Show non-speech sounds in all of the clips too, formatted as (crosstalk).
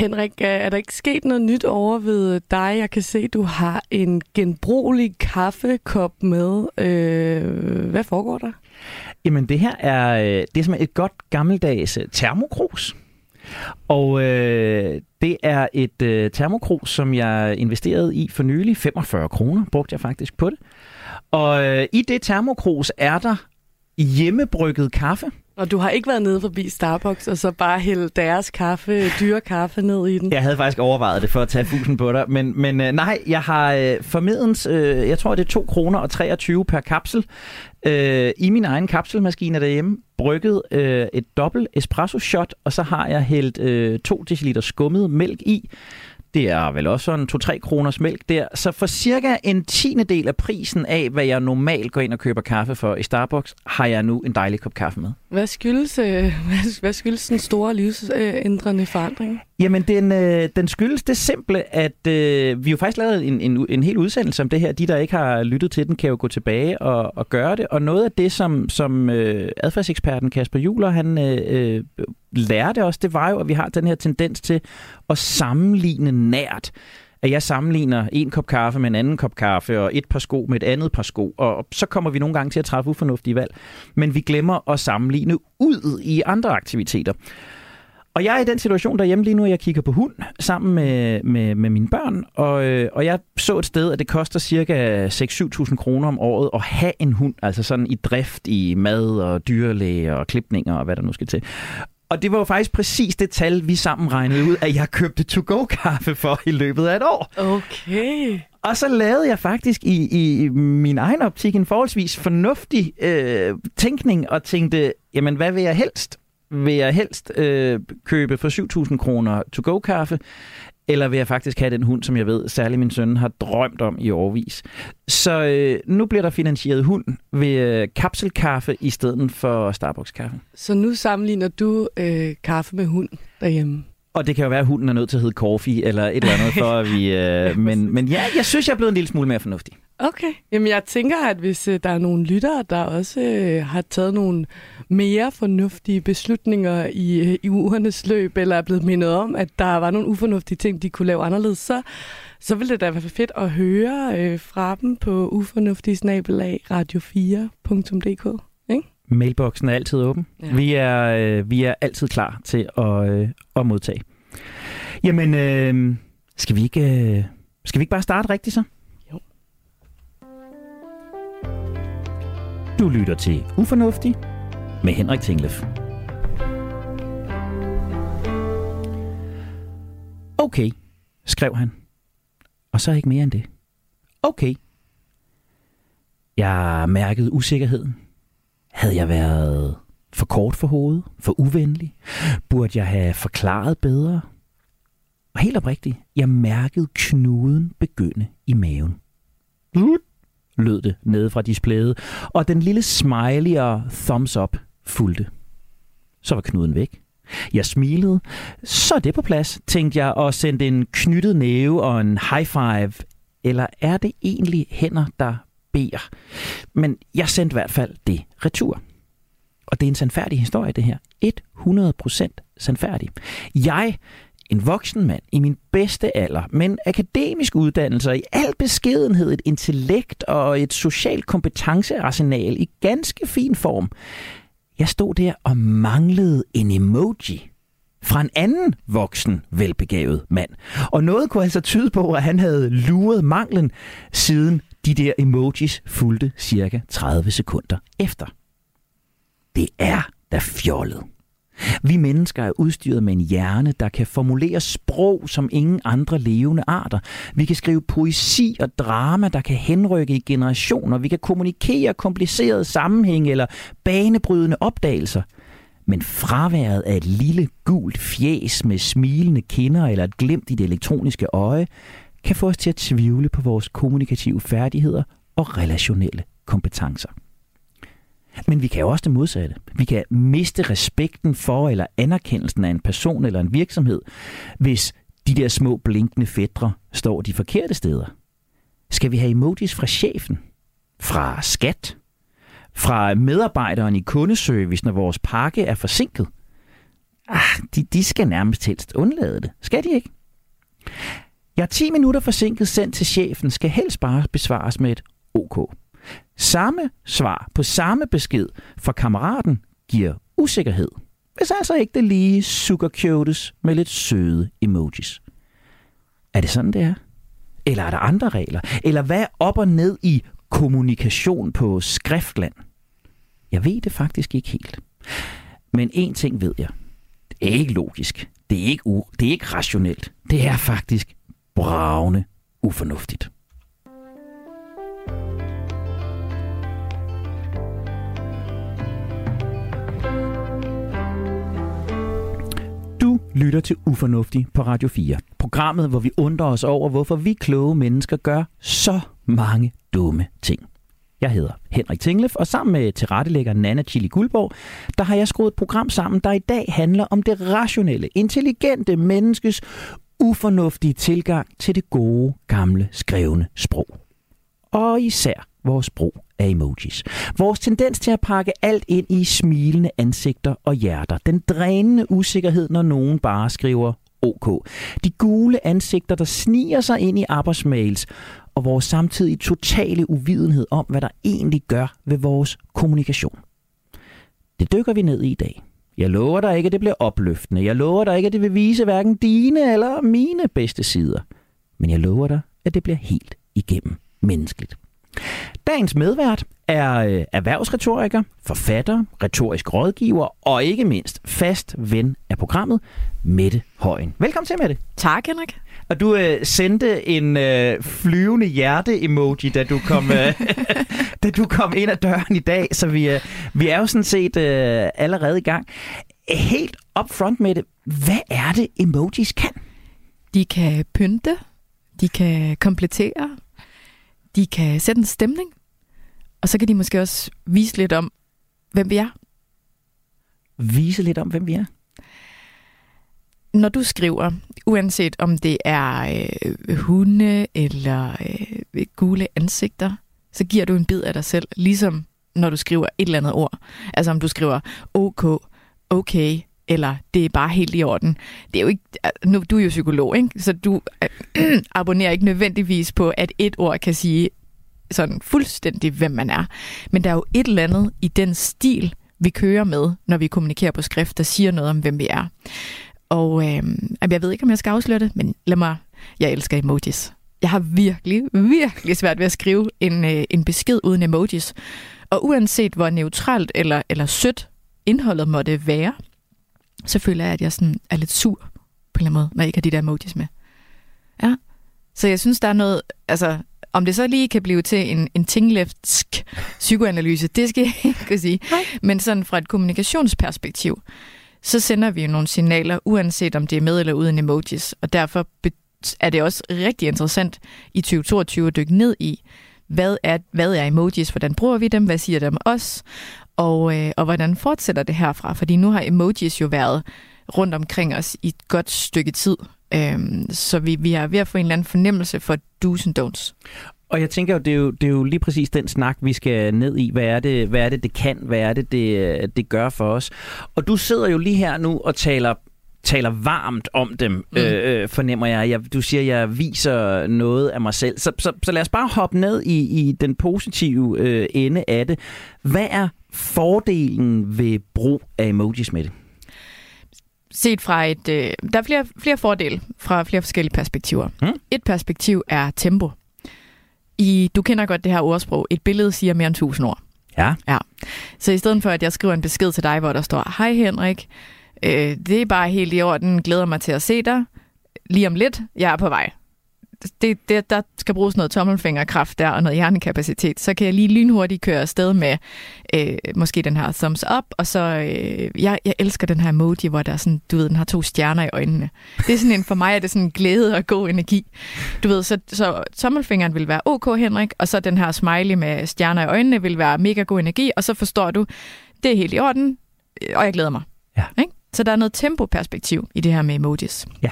Henrik, øh, er der ikke sket noget nyt over ved øh, dig? Jeg kan se, du har en genbrugelig kaffekop med. Øh, hvad foregår der? Jamen det her er, øh, det er som et godt gammeldags termokrus. Og øh, det er et øh, termokrus, som jeg investerede i for nylig. 45 kroner brugte jeg faktisk på det. Og øh, i det termokrus er der hjemmebrygget kaffe. Og du har ikke været nede forbi Starbucks og så bare hælde deres kaffe, dyre kaffe ned i den? Jeg havde faktisk overvejet det for at tage fusen på dig, men, men øh, nej, jeg har øh, formidens, øh, jeg tror det er 2 kroner og 23 per kapsel, øh, i min egen kapselmaskine derhjemme, brygget øh, et dobbelt espresso shot, og så har jeg hældt øh, 2 dl skummet mælk i, det er vel også sådan 2-3 kroners mælk der. Så for cirka en tiende del af prisen af, hvad jeg normalt går ind og køber kaffe for i Starbucks, har jeg nu en dejlig kop kaffe med. Hvad skyldes, øh, (laughs) hvad, hvad skyldes den store livsændrende forandring? Jamen, den, øh, den skyldes det simple, at øh, vi jo faktisk lavede en, en, en hel udsendelse om det her. De, der ikke har lyttet til den, kan jo gå tilbage og, og gøre det. Og noget af det, som, som øh, adfærdseksperten Kasper Juler, han øh, øh lærte os, det var jo, at vi har den her tendens til at sammenligne nært at jeg sammenligner en kop kaffe med en anden kop kaffe, og et par sko med et andet par sko, og så kommer vi nogle gange til at træffe ufornuftige valg. Men vi glemmer at sammenligne ud i andre aktiviteter. Og jeg er i den situation derhjemme lige nu, at jeg kigger på hund sammen med, med, med mine børn, og, øh, og jeg så et sted, at det koster cirka 6-7.000 kroner om året at have en hund, altså sådan i drift i mad og dyrlæge og klipninger og hvad der nu skal til. Og det var jo faktisk præcis det tal, vi sammen regnede ud, at jeg købte to-go-kaffe for i løbet af et år. Okay. Og så lavede jeg faktisk i, i min egen optik en forholdsvis fornuftig øh, tænkning og tænkte, jamen hvad vil jeg helst? Vil jeg helst øh, købe for 7.000 kroner to-go-kaffe, eller vil jeg faktisk have den hund, som jeg ved, særlig min søn har drømt om i årvis. Så øh, nu bliver der finansieret hund ved øh, kapselkaffe i stedet for Starbucks-kaffe. Så nu sammenligner du øh, kaffe med hund derhjemme? Og det kan jo være, at hunden er nødt til at hedde Coffee eller et eller andet, for at vi... (laughs) Øh, men, men ja, jeg synes, jeg er blevet en lille smule mere fornuftig. Okay. Jamen, jeg tænker, at hvis øh, der er nogle lyttere, der også øh, har taget nogle mere fornuftige beslutninger i, øh, i ugernes løb, eller er blevet mindet om, at der var nogle ufornuftige ting, de kunne lave anderledes, så, så ville det da være fedt at høre øh, fra dem på ufornuftigsnabelag radio4.dk. Mailboksen er altid åben. Ja. Vi, er, øh, vi er altid klar til at, øh, at modtage. Jamen, øh, skal, vi ikke, øh, skal vi ikke bare starte rigtigt så? Jo. Du lytter til Ufornuftig med Henrik Tinglef. Okay, skrev han. Og så ikke mere end det. Okay. Jeg mærkede usikkerheden. Havde jeg været for kort for hovedet? For uvenlig? Burde jeg have forklaret bedre? Og helt oprigtigt, jeg mærkede knuden begynde i maven. lød det nede fra displayet, og den lille smiley og thumbs up fulgte. Så var knuden væk. Jeg smilede. Så er det på plads, tænkte jeg, og sendte en knyttet næve og en high five. Eller er det egentlig hænder, der beder? Men jeg sendte i hvert fald det retur. Og det er en sandfærdig historie, det her. 100% sandfærdig. Jeg, en voksen mand i min bedste alder, med en akademisk uddannelse i al beskedenhed, et intellekt og et socialt kompetencearsenal i ganske fin form, jeg stod der og manglede en emoji fra en anden voksen, velbegavet mand. Og noget kunne altså tyde på, at han havde luret manglen, siden de der emojis fulgte cirka 30 sekunder efter. Det er da fjollet. Vi mennesker er udstyret med en hjerne, der kan formulere sprog som ingen andre levende arter. Vi kan skrive poesi og drama, der kan henrykke i generationer. Vi kan kommunikere komplicerede sammenhænge eller banebrydende opdagelser. Men fraværet af et lille gult fjes med smilende kinder eller et glimt i det elektroniske øje, kan få os til at tvivle på vores kommunikative færdigheder og relationelle kompetencer. Men vi kan jo også det modsatte. Vi kan miste respekten for eller anerkendelsen af en person eller en virksomhed, hvis de der små blinkende fædre står de forkerte steder. Skal vi have emojis fra chefen? Fra skat? Fra medarbejderen i kundeservice, når vores pakke er forsinket? ah, de, de skal nærmest helst undlade det. Skal de ikke? Jeg er 10 minutter forsinket sendt til chefen, skal helst bare besvares med et OK. Samme svar på samme besked fra kammeraten giver usikkerhed. Hvis altså ikke det lige sugarcoates med lidt søde emojis. Er det sådan, det er? Eller er der andre regler? Eller hvad er op og ned i kommunikation på skriftland? Jeg ved det faktisk ikke helt. Men en ting ved jeg. Det er ikke logisk. Det er ikke, u- det er ikke rationelt. Det er faktisk bravende ufornuftigt. Du lytter til Ufornuftig på Radio 4. Programmet, hvor vi undrer os over, hvorfor vi kloge mennesker gør så mange dumme ting. Jeg hedder Henrik Tinglef, og sammen med tilrettelægger Nana Chili Guldborg, der har jeg skruet et program sammen, der i dag handler om det rationelle, intelligente menneskes ufornuftige tilgang til det gode, gamle, skrevne sprog. Og især vores brug af emojis. Vores tendens til at pakke alt ind i smilende ansigter og hjerter. Den drænende usikkerhed, når nogen bare skriver OK. De gule ansigter, der sniger sig ind i arbejdsmails, og vores samtidig totale uvidenhed om, hvad der egentlig gør ved vores kommunikation. Det dykker vi ned i i dag. Jeg lover dig ikke, at det bliver opløftende. Jeg lover dig ikke, at det vil vise hverken dine eller mine bedste sider. Men jeg lover dig, at det bliver helt igennem menneskeligt. Dagens medvært er øh, erhvervsretoriker, forfatter, retorisk rådgiver og ikke mindst fast ven af programmet, Mette Højen. Velkommen til, Mette. Tak, Henrik. Og du øh, sendte en øh, flyvende hjerte-emoji, da du kom øh, (laughs) da du kom ind ad døren i dag, så vi, øh, vi er jo sådan set øh, allerede i gang. Helt up front med det, hvad er det emojis kan? De kan pynte, de kan komplettere, de kan sætte en stemning, og så kan de måske også vise lidt om, hvem vi er. Vise lidt om, hvem vi er. Når du skriver, uanset om det er øh, hunde eller øh, gule ansigter, så giver du en bid af dig selv, ligesom når du skriver et eller andet ord. Altså om du skriver OK, okay, eller det er bare helt i orden. Det er jo ikke, nu, du er jo psykolog, ikke? så du øh, (clears throat) abonnerer ikke nødvendigvis på, at et ord kan sige sådan fuldstændig, hvem man er. Men der er jo et eller andet i den stil, vi kører med, når vi kommunikerer på skrift, der siger noget om, hvem vi er. Og øh, jeg ved ikke, om jeg skal afsløre det, men lad mig, jeg elsker emojis. Jeg har virkelig, virkelig svært ved at skrive en, øh, en besked uden emojis. Og uanset hvor neutralt eller, eller sødt indholdet måtte være, så føler jeg, at jeg sådan er lidt sur på en eller anden måde, når jeg ikke har de der emojis med. Ja. Så jeg synes, der er noget, altså, om det så lige kan blive til en, en tingleftsk psykoanalyse, det skal jeg ikke kunne sige. Nej. Men sådan fra et kommunikationsperspektiv, så sender vi jo nogle signaler, uanset om det er med eller uden emojis. Og derfor er det også rigtig interessant i 2022 at dykke ned i, hvad er, hvad er emojis, hvordan bruger vi dem, hvad siger dem os, og, øh, og hvordan fortsætter det herfra? Fordi nu har emojis jo været rundt omkring os i et godt stykke tid. Øhm, så vi, vi er ved at få en eller anden fornemmelse for do's and don'ts. Og jeg tænker jo, det er jo, det er jo lige præcis den snak, vi skal ned i. Hvad er det, hvad er det, det kan? Hvad er det, det, det gør for os? Og du sidder jo lige her nu og taler taler varmt om dem, mm. øh, fornemmer jeg. jeg. Du siger, jeg viser noget af mig selv. Så, så, så lad os bare hoppe ned i, i den positive øh, ende af det. Hvad er fordelen ved brug af emojis med det? Set fra et... Øh, der er flere, flere fordele fra flere forskellige perspektiver. Mm. Et perspektiv er tempo. I, du kender godt det her ordsprog. Et billede siger mere end tusind ord. Ja. ja. Så i stedet for, at jeg skriver en besked til dig, hvor der står, Hej Henrik, øh, det er bare helt i orden, glæder mig til at se dig. Lige om lidt, jeg er på vej det, det, der skal bruges noget tommelfingerkraft der og noget hjernekapacitet, så kan jeg lige lynhurtigt køre afsted med øh, måske den her thumbs up, og så, øh, jeg, jeg elsker den her emoji, hvor der er sådan, du ved, den har to stjerner i øjnene. Det er sådan en, for mig er det sådan glæde og god energi. Du ved, så, så tommelfingeren vil være ok, Henrik, og så den her smiley med stjerner i øjnene vil være mega god energi, og så forstår du, det er helt i orden, og jeg glæder mig. Ja. Ikke? Så der er noget tempoperspektiv i det her med emojis. Ja.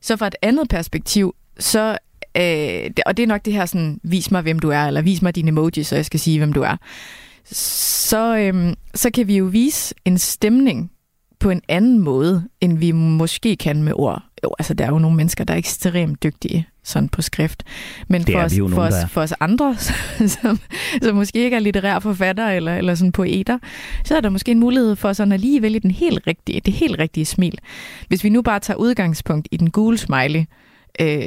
Så fra et andet perspektiv, så, øh, og det er nok det her sådan, vis mig, hvem du er, eller vis mig dine emojis, så jeg skal sige, hvem du er. Så, øh, så kan vi jo vise en stemning på en anden måde, end vi måske kan med ord. Jo, altså der er jo nogle mennesker, der er ekstremt dygtige sådan på skrift. Men Det for os, for, nogen, os, for os andre, (laughs) som, som måske ikke er litterære forfattere eller, eller sådan poeter, så er der måske en mulighed for sådan at lige vælge den helt rigtige, det helt rigtige smil. Hvis vi nu bare tager udgangspunkt i den gule smiley, øh,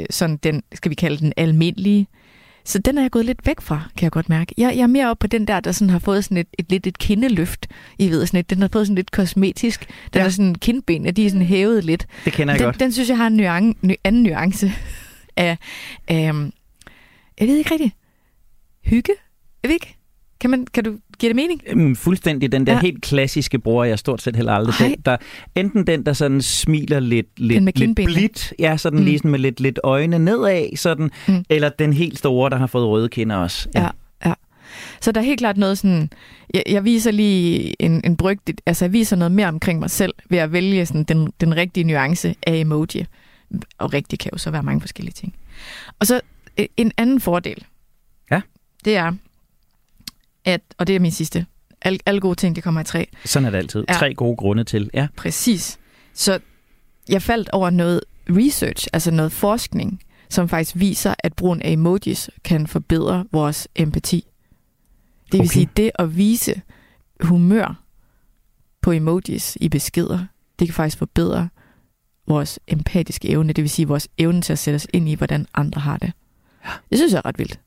sådan den, skal vi kalde den almindelige, så den er jeg gået lidt væk fra, kan jeg godt mærke. Jeg, jeg er mere oppe på den der, der sådan har fået sådan et, et lidt et kindeløft. I ved, sådan et, den har fået sådan lidt kosmetisk. Den Ja. er sådan kindbenene, de er sådan hævet lidt. Det kender jeg Den, godt. den synes jeg har en nuan, ny, anden nuance (laughs) af, af, jeg ved ikke rigtigt, hygge? Jeg ved ikke. Kan, man, kan du give det mening? Mm, fuldstændig den der ja. Ja. helt klassiske bror, jeg stort set heller aldrig set. Der, enten den, der sådan smiler lidt, lidt, lidt blidt, ja, sådan mm. Lige sådan med lidt, lidt øjne nedad, sådan, mm. Eller den helt store, der har fået røde kinder også. Ja. Så der er helt klart noget sådan, jeg, jeg viser lige en, en bryg, altså jeg viser noget mere omkring mig selv, ved at vælge sådan den, den rigtige nuance af emoji. Og rigtig kan jo så være mange forskellige ting. Og så øh, en anden fordel, Ja. det er, at, og det er min sidste, alle, alle gode ting, det kommer i tre. Sådan er det altid. Ja. Ja. Tre gode grunde til. Ja. Præcis. Så jeg faldt over noget research, altså noget forskning, som faktisk viser, at brugen af emojis kan forbedre vores empati. Det vil Okay. sige, det at vise humør på emojis i beskeder, det kan faktisk forbedre vores empatiske evne, det vil sige vores evne til at sætte os ind i, hvordan andre har det. Det synes jeg er ret vildt.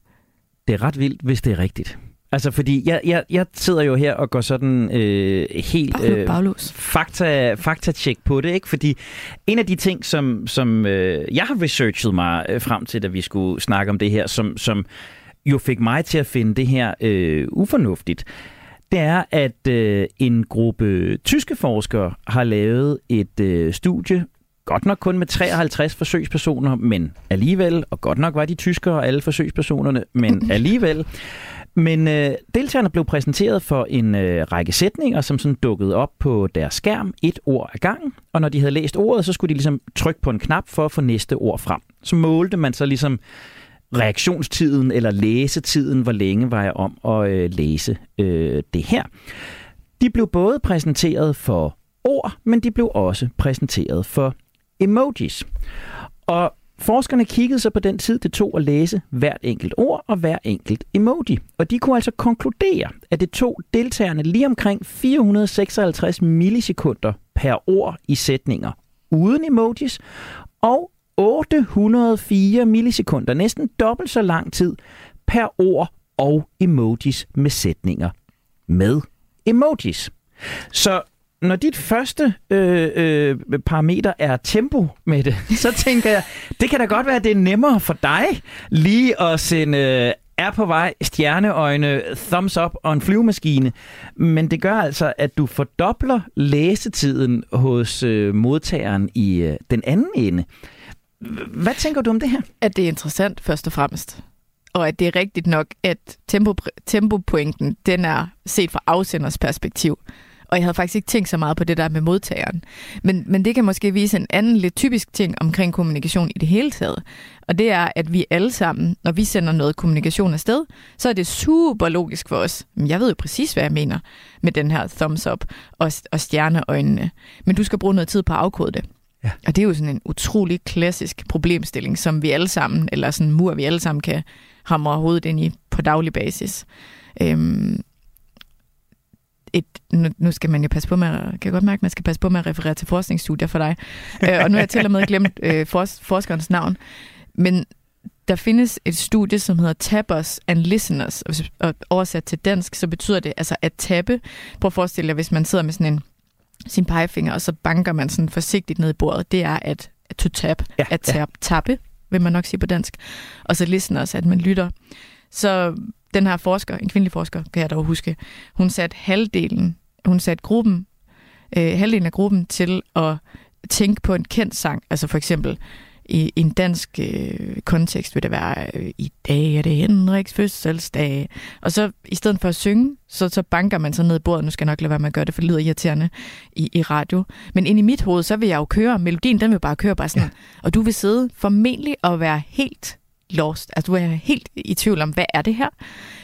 Det er ret vildt, hvis det er rigtigt. Altså, fordi jeg, jeg, jeg sidder jo her og går sådan øh, helt... Øh, baglås. fakta, fakta-check på det, ikke? Fordi en af de ting, som, som øh, jeg har researchet mig øh, frem til, da vi skulle snakke om det her, som, som jo fik mig til at finde det her øh, ufornuftigt, det er, at øh, en gruppe tyske forskere har lavet et øh, studie, godt nok kun med 53 forsøgspersoner, men alligevel, og godt nok var de tyskere alle forsøgspersonerne, men (laughs) alligevel, men øh, deltagerne blev præsenteret for en øh, række sætninger, som sådan dukkede op på deres skærm, et ord ad gangen. Og når de havde læst ordet, så skulle de ligesom trykke på en knap for at få næste ord frem. Så målte man så ligesom reaktionstiden eller læsetiden, hvor længe var jeg om at øh, læse øh, det her. De blev både præsenteret for ord, men de blev også præsenteret for emojis. Og forskerne kiggede så på den tid, det tog at læse hvert enkelt ord og hver enkelt emoji. Og de kunne altså konkludere, at det tog deltagerne lige omkring 456 millisekunder per ord i sætninger uden emojis, og 804 millisekunder, næsten dobbelt så lang tid per ord og emojis med sætninger med emojis. Så når dit første øh, øh, parameter er tempo med det, så tænker jeg, det kan da godt være, at det er nemmere for dig lige at sende øh, er på vej, stjerneøjne, thumbs up og en flyvemaskine. Men det gør altså, at du fordobler læsetiden hos øh, modtageren i øh, den anden ende. Hvad tænker du om det her? At det er interessant, først og fremmest. Og at det er rigtigt nok, at tempo, tempopointen, den er set fra afsenders perspektiv. Og jeg havde faktisk ikke tænkt så meget på det der med modtageren. Men, men det kan måske vise en anden lidt typisk ting omkring kommunikation i det hele taget. Og det er, at vi alle sammen, når vi sender noget kommunikation afsted, så er det super logisk for os. Men jeg ved jo præcis, hvad jeg mener med den her thumbs up og, og stjerneøjnene. Men du skal bruge noget tid på at afkode det. Ja. Og det er jo sådan en utrolig klassisk problemstilling, som vi alle sammen, eller sådan en mur, vi alle sammen kan hamre hovedet ind i på daglig basis. Øhm, et, nu, skal man jo passe på med, kan jeg godt mærke, at man skal passe på med at referere til forskningsstudier for dig. øh, og nu har jeg til og med glemt øh, fors, forskerens navn. Men der findes et studie, som hedder Tappers and Listeners, og oversat til dansk, så betyder det altså at tappe. Prøv at forestille jer, hvis man sidder med sådan en sin pegefinger, og så banker man sådan forsigtigt ned i bordet. Det er at, to tap, Ja, at tab, tappe, vil man nok sige på dansk. Og så listeners, at man lytter. Så den her forsker, en kvindelig forsker, kan jeg dog huske, hun satte halvdelen, hun satte gruppen, øh, halvdelen af gruppen til at tænke på en kendt sang. Altså for eksempel i, en dansk øh, kontekst vil det være, øh, i dag er det Henriks fødselsdag. Og så i stedet for at synge, så, så banker man så ned i bordet. Nu skal jeg nok lade være med at gøre det, for det lyder irriterende i, i radio. Men ind i mit hoved, så vil jeg jo køre. Melodien, den vil bare køre bare sådan. Ja. Og du vil sidde formentlig og være helt lost. Altså, du er helt i tvivl om, hvad er det her?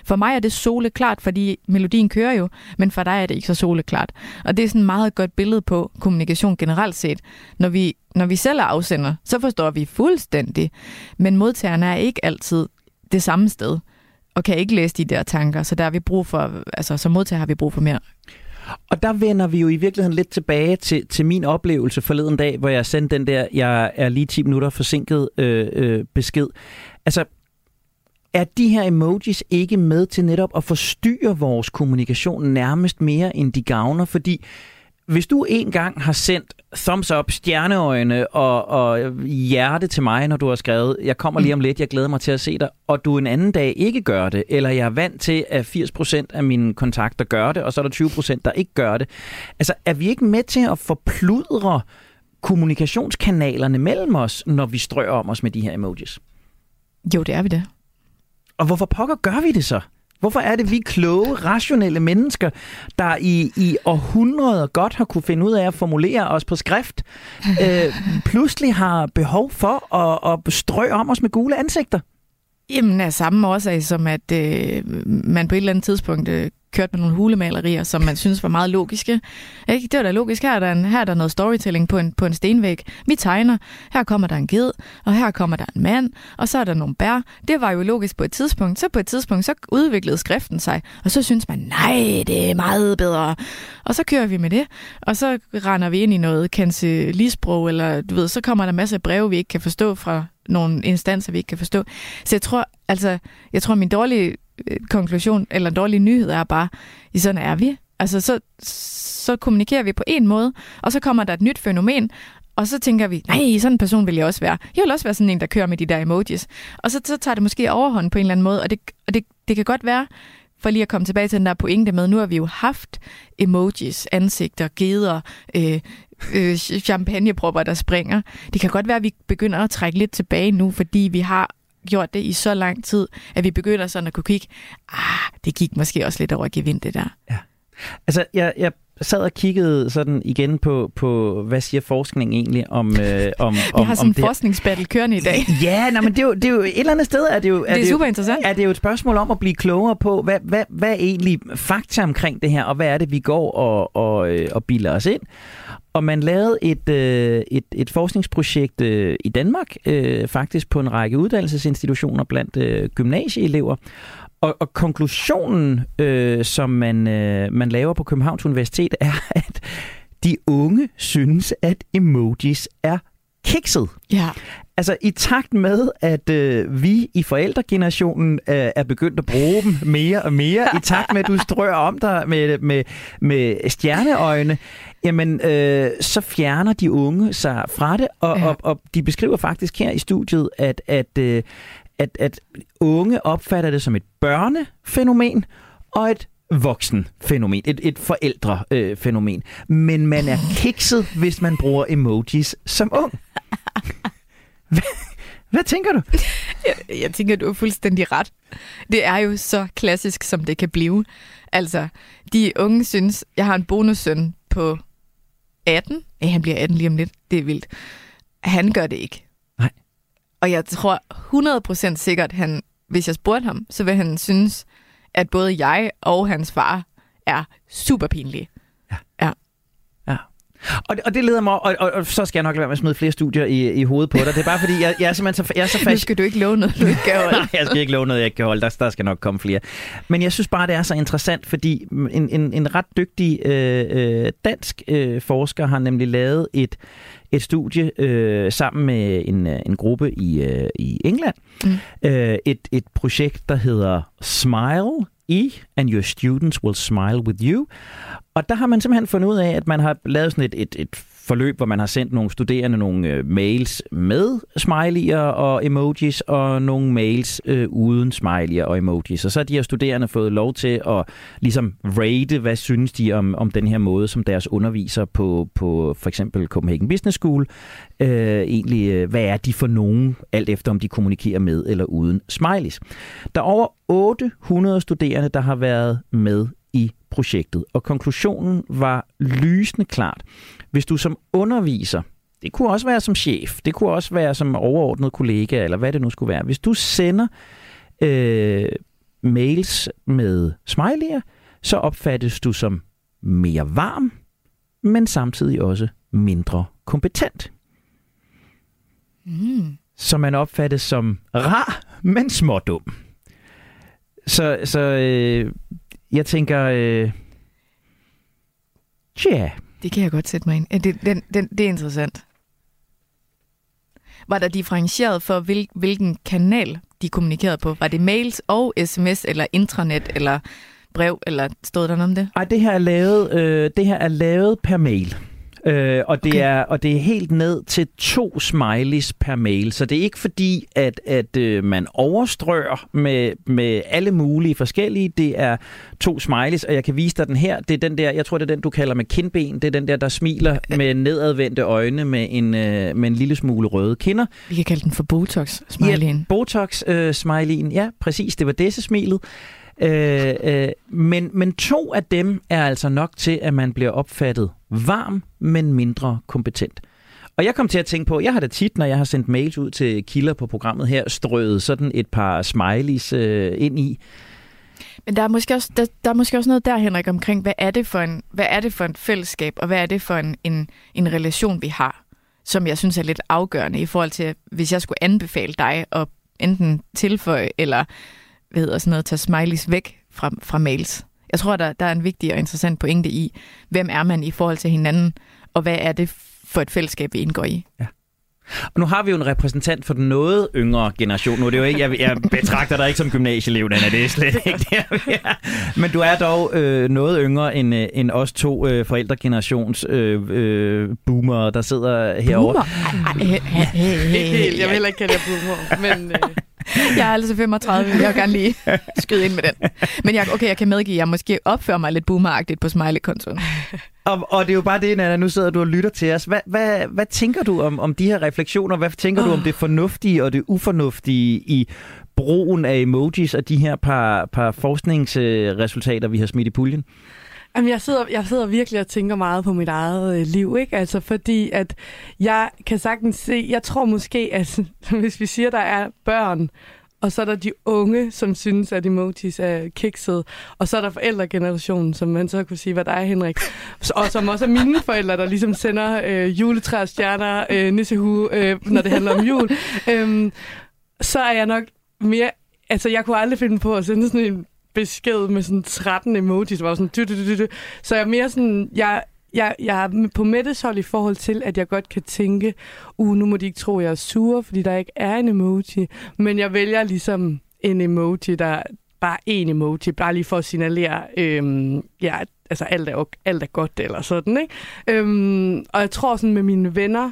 For mig er det soleklart, fordi melodien kører jo, men for dig er det ikke så soleklart. Og det er sådan et meget godt billede på kommunikation generelt set. Når vi, når vi selv er afsender, så forstår vi fuldstændig, men modtagerne er ikke altid det samme sted og kan ikke læse de der tanker, så der har vi brug for, altså som modtager har vi brug for mere og der vender vi jo i virkeligheden lidt tilbage til, til min oplevelse forleden dag, hvor jeg sendte den der, jeg er lige 10 minutter forsinket øh, øh, besked. Altså, er de her emojis ikke med til netop at forstyrre vores kommunikation nærmest mere, end de gavner? Fordi hvis du en gang har sendt thumbs up, stjerneøjne og, og hjerte til mig, når du har skrevet, jeg kommer lige om lidt, jeg glæder mig til at se dig, og du en anden dag ikke gør det, eller jeg er vant til, at 80% af mine kontakter gør det, og så er der 20%, der ikke gør det. Altså, er vi ikke med til at forpludre kommunikationskanalerne mellem os, når vi strøger om os med de her emojis? Jo, det er vi det. Og hvorfor pokker gør vi det så? Hvorfor er det, vi kloge, rationelle mennesker, der i, i århundreder godt har kunne finde ud af at formulere os på skrift, (laughs) øh, pludselig har behov for at, at strø om os med gule ansigter? Jamen af samme årsag som, at øh, man på et eller andet tidspunkt øh, kørt med nogle hulemalerier, som man synes var meget logiske. Ikke? Det var da logisk. Her er der, en, her er der noget storytelling på en, på en stenvæg. Vi tegner. Her kommer der en ged, og her kommer der en mand, og så er der nogle bær. Det var jo logisk på et tidspunkt. Så på et tidspunkt, så udviklede skriften sig, og så synes man, nej, det er meget bedre. Og så kører vi med det, og så render vi ind i noget kancelisprog, eller du ved, så kommer der masser af breve, vi ikke kan forstå fra nogle instanser, vi ikke kan forstå. Så jeg tror, altså, jeg tror, min dårlige Øh, konklusion eller en dårlig nyhed er bare, i sådan er vi. Altså, så, så kommunikerer vi på en måde, og så kommer der et nyt fænomen, og så tænker vi, nej, sådan en person vil jeg også være. Jeg vil også være sådan en, der kører med de der emojis. Og så, så tager det måske overhånd på en eller anden måde, og det, og det, det kan godt være, for lige at komme tilbage til den der pointe med, nu har vi jo haft emojis, ansigter, geder, øh, øh, champagnepropper, der springer. Det kan godt være, at vi begynder at trække lidt tilbage nu, fordi vi har gjort det i så lang tid, at vi begynder sådan at kunne kigge, ah, det gik måske også lidt over gevind, det der. Ja. Altså, jeg, jeg sad og kiggede sådan igen på, på hvad siger forskning egentlig om... Øh, om (laughs) Vi har sådan en forskningsbattle kørende i dag. (laughs) Ja, nej, men det er, jo, det er jo et eller andet sted... Er det, jo, er det er det super jo, interessant. Er det jo et spørgsmål om at blive klogere på, hvad, hvad, hvad er egentlig fakta omkring det her, og hvad er det, vi går og, og, øh, og bilder os ind? Og man lavede et, øh, et, et forskningsprojekt øh, i Danmark, øh, faktisk på en række uddannelsesinstitutioner blandt øh, gymnasieelever. Og, og konklusionen, øh, som man, øh, man laver på Københavns Universitet, er, (laughs) at de unge synes, at emojis er kikset. Ja. Altså i takt med, at øh, vi i forældregenerationen øh, er begyndt at bruge dem mere og mere, i takt med, at du (laughs) strøger om dig med, med, med stjerneøjne, jamen øh, så fjerner de unge sig fra det, og, ja. og, og de beskriver faktisk her i studiet, at, at, øh, at, at unge opfatter det som et børnefænomen og et voksen fænomen, et, et forældrefænomen. Øh, Men man er kikset, hvis man bruger emojis som ung. (laughs) Hvad, hvad tænker du? Jeg, jeg tænker, du er fuldstændig ret. Det er jo så klassisk, som det kan blive. Altså, de unge synes, jeg har en bonussøn på 18. Ja, han bliver 18 lige om lidt. Det er vildt. Han gør det ikke. Nej. Og jeg tror 100% sikkert, han, hvis jeg spurgte ham, så vil han synes, at både jeg og hans far er super pinlige. Og, og det leder mig, og, og, og så skal jeg nok lade være med at smide flere studier i, i hovedet på dig. Det er bare fordi, jeg, jeg er simpelthen så, jeg er så (laughs) fast... Nu skal du ikke love noget, du ikke kan holde. (laughs) Nej, jeg skal ikke love noget, jeg ikke kan holde. Der, der skal nok komme flere. Men jeg synes bare, det er så interessant, fordi en, en, en ret dygtig øh, øh, dansk øh, forsker har nemlig lavet et, et studie øh, sammen med en, øh, en gruppe i, øh, i England. Mm. Øh, et, et projekt, der hedder Smile E, and your students will smile with you. Og der har man simpelthen fundet ud af, at man har lavet sådan et, et, et forløb, hvor man har sendt nogle studerende nogle øh, mails med smiley'er og emojis, og nogle mails øh, uden smiley'er og emojis. Og så har de her studerende fået lov til at ligesom rate, hvad synes de om, om den her måde, som deres underviser på, på for eksempel Copenhagen Business School, øh, egentlig, øh, hvad er de for nogen, alt efter om de kommunikerer med eller uden smileys. Der er over 800 studerende, der har været med i projektet, og konklusionen var lysende klart. Hvis du som underviser Det kunne også være som chef. Det kunne også være som overordnet kollega, eller hvad det nu skulle være. Hvis du sender øh, mails med smiley'er, så opfattes du som mere varm, men samtidig også mindre kompetent. Mm. Så man opfattes som rar, men smådum. Så, så øh, jeg tænker, øh, tja, Det kan jeg godt sætte mig ind. Ja, Det, den, den, det er interessant. Var der differentieret for, hvil, hvilken kanal de kommunikerede på? Var det mails og sms, eller intranet, eller brev, eller stod der noget om det? Ej, det her er lavet, øh, det her er lavet per mail. Øh, og, det Okay. er, og det er helt ned til to smileys per mail. Så det er ikke fordi, at, at øh, man overstrør med, med alle mulige forskellige. Det er to smileys, og jeg kan vise dig den her. Det er den der, jeg tror, det er den, du kalder med kindben. Det er den der, der smiler med nedadvendte øjne med en, øh, med en lille smule røde kinder. Vi kan kalde den for Botox, smileyen. Botox-smileyen, ja, præcis, det var det smilet. Øh, øh, men, men to af dem er altså nok til, at man bliver opfattet varm, men mindre kompetent. Og jeg kom til at tænke på, jeg har da tit, når jeg har sendt mails ud til kilder på programmet her, strøget sådan et par smileys øh, ind i. Men der er, måske også, der, der er måske også noget der, Henrik, omkring, hvad er det for en, hvad er det for en fællesskab, og hvad er det for en, en, en relation, vi har, som jeg synes er lidt afgørende i forhold til, hvis jeg skulle anbefale dig at enten tilføje, eller hvad hedder sådan noget, tage smileys væk fra, fra mails. Jeg tror, der, der er en vigtig og interessant pointe i, hvem er man i forhold til hinanden, og hvad er det for et fællesskab, vi indgår i. Og nu har vi jo en repræsentant for den noget yngre generation. Nu er det jo ikke, jeg, jeg betragter dig ikke som gymnasieelev, Anna, det er slet ikke er. Men du er dog øh, noget yngre end, øh, end os to øh, forældregenerations øh, øh, boomer, der sidder herovre. Boomer. Ej, ej, hey, hey, Ikke helt. Jeg vil heller ikke kalde jer boomer, men... Øh, (laughs) Jeg er altså 35, jeg vil gerne lige skyde ind med den. Men jeg, okay, jeg kan medgive, at jeg måske opfører mig lidt boomeragtigt på smiley-kontoen. Og, og det er jo bare det, Nana, nu sidder du og lytter til os. Hvad, hvad, hvad tænker du om, om de her refleksioner? Hvad tænker oh. du om det fornuftige og det ufornuftige i brugen af emojis og de her par, par forskningsresultater, vi har smidt i puljen? Jamen, jeg sidder, jeg sidder virkelig og tænker meget på mit eget øh, liv, ikke? Altså, fordi at jeg kan sagtens se, jeg tror måske, at (laughs) hvis vi siger, der er børn, og så er der de unge, som synes, at emojis er kikset, og så er der forældregenerationen, som man så kunne sige, hvad der er, Henrik, og som også er mine forældre, der ligesom sender øh, juletræer, stjerner, øh, nissehue, øh, når det handler om jul. Øhm, så er jeg nok mere... Altså, jeg kunne aldrig finde på at sende sådan en besked med sådan 13 emojis, hvor var sådan... Du, du, du, du. Så jeg er mere sådan... Jeg, jeg, jeg er på Mettes hold i forhold til, at jeg godt kan tænke, uh, nu må de ikke tro, at jeg er sur, fordi der ikke er en emoji. Men jeg vælger ligesom en emoji, der bare en emoji, bare lige for at signalere, øhm, ja, altså alt er, alt er godt eller sådan, ikke? Øhm, og jeg tror sådan med mine venner,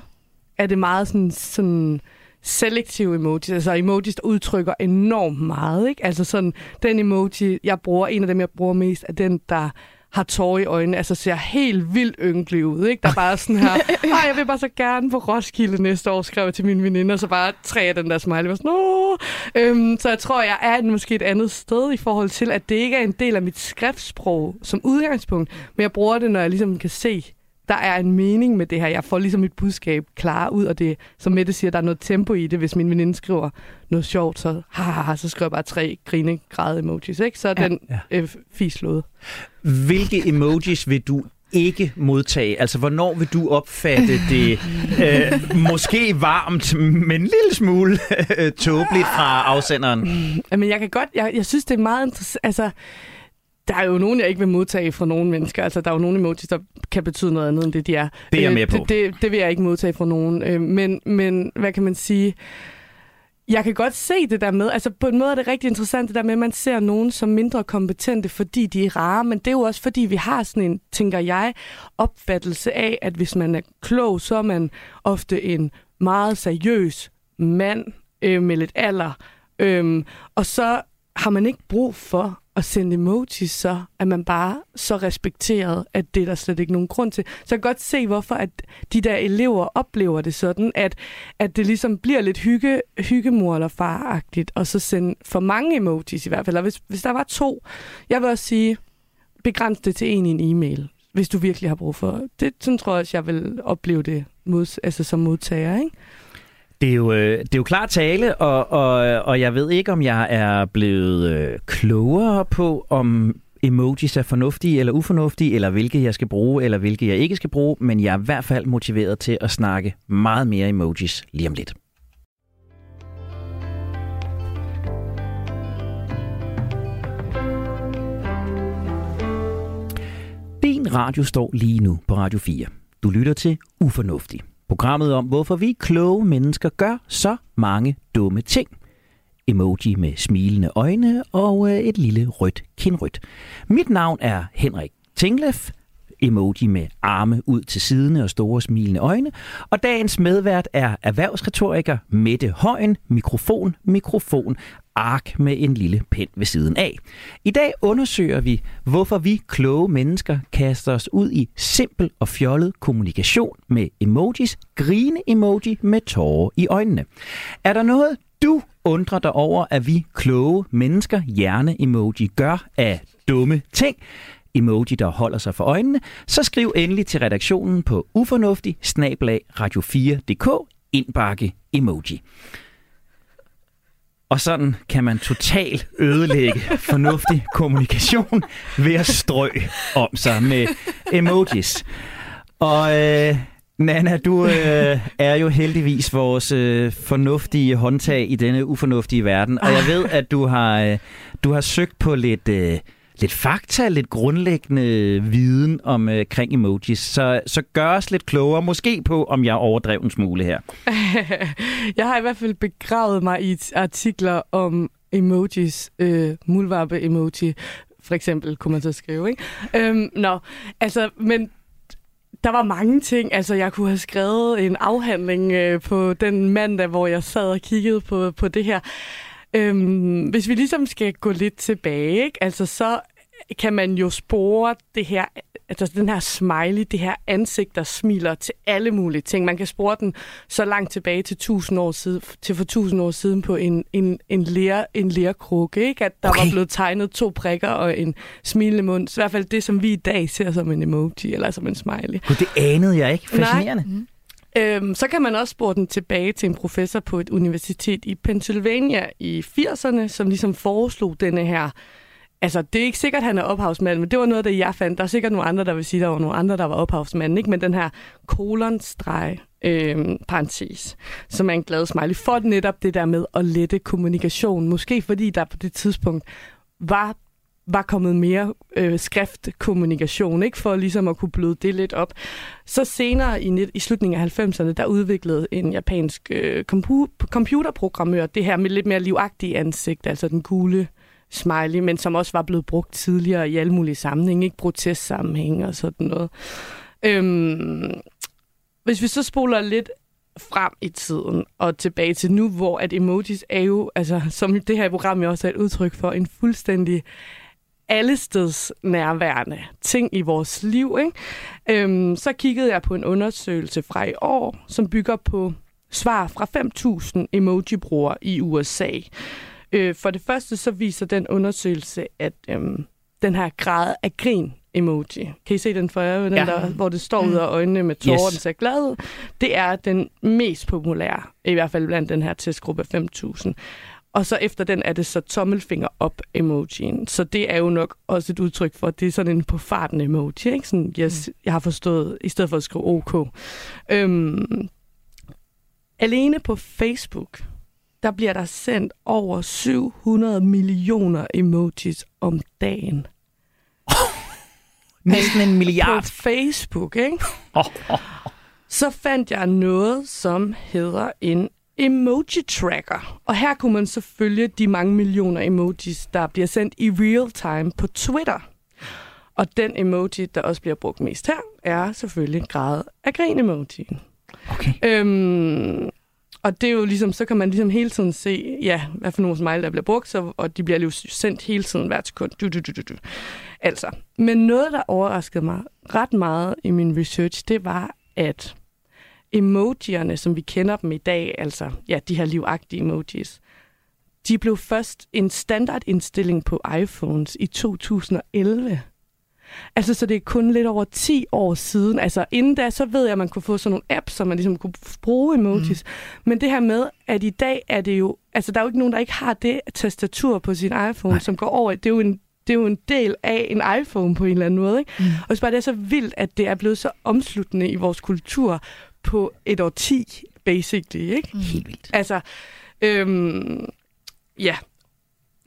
er det meget sådan, sådan selektive emojis, altså emojis, der udtrykker enormt meget, ikke? Altså sådan, den emoji, jeg bruger, en af dem, jeg bruger mest, er den, der har tårer i øjnene, altså ser helt vildt ynkelig ud, ikke? Der er bare sådan her, ej, jeg vil bare så gerne på Roskilde næste år, skrev jeg til mine veninder, så bare tre af den der smiley, var sådan, Åh! Øhm, så jeg tror, jeg er måske et andet sted i forhold til, at det ikke er en del af mit skriftsprog som udgangspunkt, men jeg bruger det, når jeg ligesom kan se, der er en mening med det her. Jeg får ligesom mit budskab klar ud, og det, som Mette siger, der er noget tempo i det. Hvis min veninde skriver noget sjovt, så, ha, ha, ha, så skriver jeg bare tre grinegræde emojis, ikke? Så er Ja, den ja. øh, fislået. Hvilke emojis vil du ikke modtage? Altså, hvornår vil du opfatte det øh, måske varmt, men en lille smule øh, tåbeligt fra afsenderen? Men jeg kan godt, jeg, jeg synes, det er meget interessant. Altså, der er jo nogen, jeg ikke vil modtage fra nogle mennesker. Altså, der er jo nogle emojis, der kan betyde noget andet, end det de er. Det er jeg Øh, med på. Det, det, det vil jeg ikke modtage fra nogen. Øh, Men, men hvad kan man sige? Jeg kan godt se det der med, altså på en måde er det rigtig interessant det der med, at man ser nogen som mindre kompetente, fordi de er rare, men det er jo også fordi, vi har sådan en, tænker jeg, opfattelse af, at hvis man er klog, så er man ofte en meget seriøs mand øh, med lidt alder, øhm, og så har man ikke brug for at sende emojis, så er man bare så respekteret, at det er der slet ikke nogen grund til. Så jeg kan godt se, hvorfor at de der elever oplever det sådan, at, at det ligesom bliver lidt hygge, hyggemor eller faragtigt, og så sende for mange emojis i hvert fald. Og hvis, hvis der var to, jeg vil også sige, begræns det til en i en e-mail. hvis du virkelig har brug for det. Sådan tror jeg også, jeg vil opleve det mod, altså som modtager. Ikke? Det er jo, øh, det er jo klart tale, og, og, og jeg ved ikke, om jeg er blevet øh, klogere på, om emojis er fornuftige eller ufornuftige, eller hvilke jeg skal bruge, eller hvilke jeg ikke skal bruge, men jeg er i hvert fald motiveret til at snakke meget mere emojis lige om lidt. Din radio står lige nu på Radio 4. Du lytter til Ufornuftig. Programmet om, hvorfor vi kloge mennesker gør så mange dumme ting. Emoji med smilende øjne og øh, et lille rødt kindrødt. Mit navn er Henrik Tinglef emoji med arme ud til sidene og store smilende øjne. Og dagens medvært er erhvervsretoriker Mette Højen, mikrofon, mikrofon, ark med en lille pen ved siden af. I dag undersøger vi, hvorfor vi kloge mennesker kaster os ud i simpel og fjollet kommunikation med emojis, grine-emoji med tårer i øjnene. Er der noget, du undrer dig over, at vi kloge mennesker hjerne-emoji gør af dumme ting? emoji, der holder sig for øjnene, så skriv endelig til redaktionen på ufornuftig radio4.dk indbakke emoji. Og sådan kan man totalt ødelægge fornuftig kommunikation ved at strø om sig med emojis. Og øh, Nana, du øh, er jo heldigvis vores øh, fornuftige håndtag i denne ufornuftige verden. Og jeg ved, at du har, øh, du har søgt på lidt... Øh, lidt fakta, lidt grundlæggende viden om øh, kring emojis. Så, så gør os lidt klogere, måske på, om jeg overdrev en smule her. (laughs) jeg har i hvert fald begravet mig i artikler om emojis, øh, mulvarpe-emoji, for eksempel, kunne man så skrive, ikke? Øhm, nå, altså, men der var mange ting. Altså, jeg kunne have skrevet en afhandling øh, på den mandag, hvor jeg sad og kiggede på, på det her. Øhm, hvis vi ligesom skal gå lidt tilbage, ikke? Altså, så kan man jo spore det her, altså den her smiley, det her ansigt, der smiler til alle mulige ting. Man kan spore den så langt tilbage til 1000 år siden, til for 1000 år siden på en, en, en, lær, en lærkrukke, ikke? At der okay. var blevet tegnet to prikker og en smilende mund. Så i hvert fald det, som vi i dag ser som en emoji, eller som en smiley. God, det anede jeg ikke. Fascinerende. Nej. Øhm, så kan man også spore den tilbage til en professor på et universitet i Pennsylvania i 80'erne, som ligesom foreslog denne her Altså, det er ikke sikkert, at han er ophavsmand, men det var noget der det, jeg fandt. Der er sikkert nogle andre, der vil sige, at der var nogle andre, der var ophavsmanden, ikke? Men den her kolonstreg, øh, parentes, som er en glad smiley, for netop det der med at lette kommunikation. Måske fordi der på det tidspunkt var var kommet mere øh, skriftkommunikation, ikke for ligesom at kunne bløde det lidt op. Så senere i, i slutningen af 90'erne, der udviklede en japansk øh, compu- computerprogrammør det her med lidt mere livagtige ansigt, altså den gule smiley, men som også var blevet brugt tidligere i alle mulige sammenhænge, ikke protestsammenhæng og sådan noget. Øhm, hvis vi så spoler lidt frem i tiden og tilbage til nu, hvor at emojis er jo, altså, som det her program jo også er et udtryk for, en fuldstændig allesteds nærværende ting i vores liv. Ikke? Øhm, så kiggede jeg på en undersøgelse fra i år, som bygger på svar fra 5.000 emoji-brugere i USA. Øh, for det første så viser den undersøgelse, at øhm, den her grad af grin emoji. Kan I se den for jer? Den ja. der, hvor det står ud af øjnene med tårer, yes. den ser glad ud. Det er den mest populære, i hvert fald blandt den her testgruppe 5.000. Og så efter den er det så tommelfinger op emojien. Så det er jo nok også et udtryk for, at det er sådan en på farten emoji. Ikke? Sådan, yes, mm. jeg har forstået, i stedet for at skrive OK. Øhm, alene på Facebook, der bliver der sendt over 700 millioner emojis om dagen. (laughs) Næsten en milliard. På Facebook, ikke? (laughs) Så fandt jeg noget, som hedder en emoji tracker. Og her kunne man så følge de mange millioner emojis, der bliver sendt i real time på Twitter. Og den emoji, der også bliver brugt mest her, er selvfølgelig grad af grin emojien. Okay. Øhm, og det er jo ligesom, så kan man ligesom hele tiden se, ja, hvad for nogle smile, der bliver brugt, så, og de bliver jo sendt hele tiden hvert sekund. Du, du, du, du, du. Altså, men noget, der overraskede mig ret meget i min research, det var, at emojierne, som vi kender dem i dag, altså ja, de her livagtige emojis, de blev først en standardindstilling på iPhones i 2011. Altså, så det er kun lidt over 10 år siden. Altså, inden da, så ved jeg, at man kunne få sådan nogle apps, så man ligesom kunne bruge emojis. Mm. Men det her med, at i dag er det jo... Altså, der er jo ikke nogen, der ikke har det tastatur på sin iPhone, Nej. som går over... Det er jo en det er jo en del af en iPhone på en eller anden måde. Ikke? Mm. Og så bare det er så vildt, at det er blevet så omsluttende i vores kultur på et år 10, basically. Ikke? Mm. Helt vildt. Altså, øhm, ja.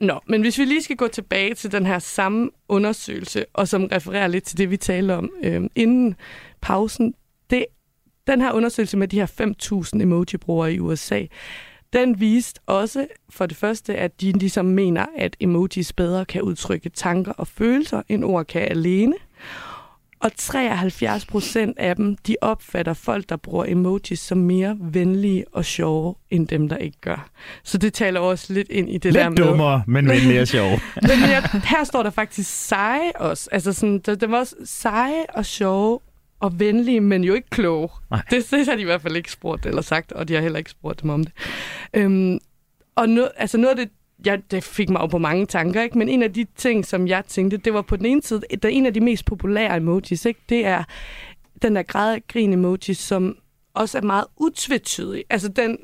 Nå, men hvis vi lige skal gå tilbage til den her samme undersøgelse, og som refererer lidt til det, vi talte om øhm, inden pausen, det, den her undersøgelse med de her 5.000 emoji-brugere i USA, den viste også for det første, at de ligesom mener, at emojis bedre kan udtrykke tanker og følelser, end ord kan alene. Og 73 procent af dem, de opfatter folk, der bruger emojis som mere venlige og sjove, end dem, der ikke gør. Så det taler også lidt ind i det lidt der med... Lidt dummere, men venlige og sjove. (laughs) men jeg, her står der faktisk seje også. Altså sådan, det, det var også seje og sjove og venlige, men jo ikke kloge. Det, det har de i hvert fald ikke spurgt eller sagt, og de har heller ikke spurgt dem om det. Øhm, og no, altså noget af det, ja, det fik mig jo på mange tanker, ikke? men en af de ting, som jeg tænkte, det var på den ene side, der en af de mest populære emojis, ikke? det er den der græd grin emoji, som også er meget utvetydig. Altså den,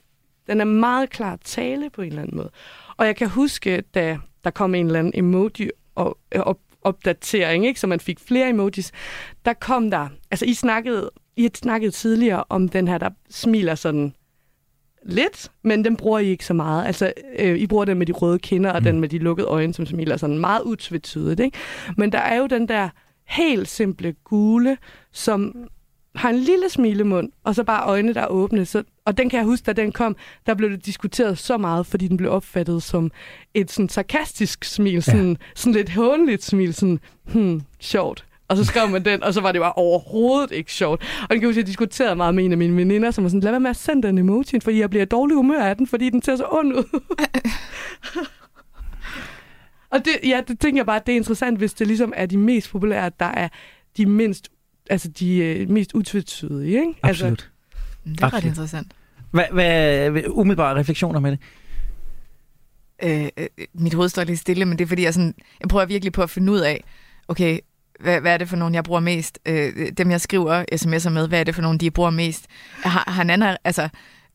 den er meget klar tale på en eller anden måde. Og jeg kan huske, da der kom en eller anden emoji og, op, opdatering, ikke? så man fik flere emojis, der kom der, altså I snakkede, I snakkede tidligere om den her, der smiler sådan lidt, men den bruger I ikke så meget. Altså, øh, I bruger den med de røde kinder, og mm. den med de lukkede øjne, som smiler sådan meget utvetydigt, ikke? Men der er jo den der helt simple gule, som har en lille smilemund, og så bare øjne, der er åbne. Så, og den kan jeg huske, da den kom, der blev det diskuteret så meget, fordi den blev opfattet som et sådan sarkastisk smil, sådan, ja. sådan lidt hånligt smil, sådan, hmm, sjovt. Og så skrev man den, og så var det bare overhovedet ikke sjovt. Og den kan huske, jeg diskuterede meget med en af mine veninder, som var sådan, lad være med at sende den emoji, fordi jeg bliver dårlig humør af den, fordi den ser så ond ud. (laughs) og det, ja, det tænker jeg bare, at det er interessant, hvis det ligesom er de mest populære, der er de mindst altså de øh, mest utvetydige, ikke? Absolut. Altså, det er Absolut. ret interessant. Hvad, hvad umiddelbare refleksioner med det? Øh, øh, mit hoved står lidt stille, men det er fordi, jeg, sådan, jeg prøver virkelig på at finde ud af, okay, hvad, hvad er det for nogen, jeg bruger mest? Øh, dem, jeg skriver sms'er med, hvad er det for nogen, de bruger mest? Har, har Nana, altså,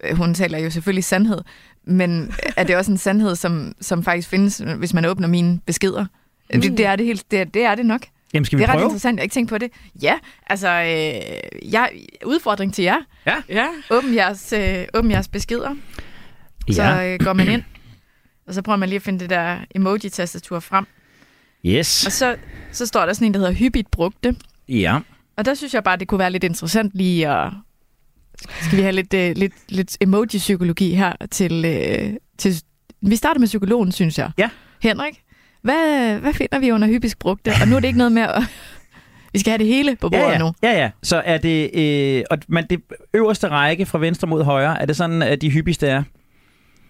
øh, hun taler jo selvfølgelig sandhed, men er det også en sandhed, som, som faktisk findes, hvis man åbner mine beskeder? Mm. Det, det, er det helt, det, det er det nok. Jamen, skal vi det er prøve? ret interessant, jeg har ikke tænkt på det. Ja, altså, øh, jeg, udfordring til jer. Ja. ja. Åbn, jeres, øh, åbn jeres beskeder. Ja. Så øh, går man ind, og så prøver man lige at finde det der emoji-tastatur frem. Yes. Og så, så står der sådan en, der hedder hyppigt brugte. Ja. Og der synes jeg bare, det kunne være lidt interessant lige at... Skal vi have lidt, øh, lidt, lidt emoji-psykologi her til, øh, til... Vi starter med psykologen, synes jeg. Ja. Henrik, hvad, hvad finder vi under hyppigt brugte? Og nu er det ikke noget med at... (laughs) Vi skal have det hele på bordet ja, ja. nu. Ja, ja. Så er det, øh, og man, det øverste række fra venstre mod højre, er det sådan, at de hyppigste er?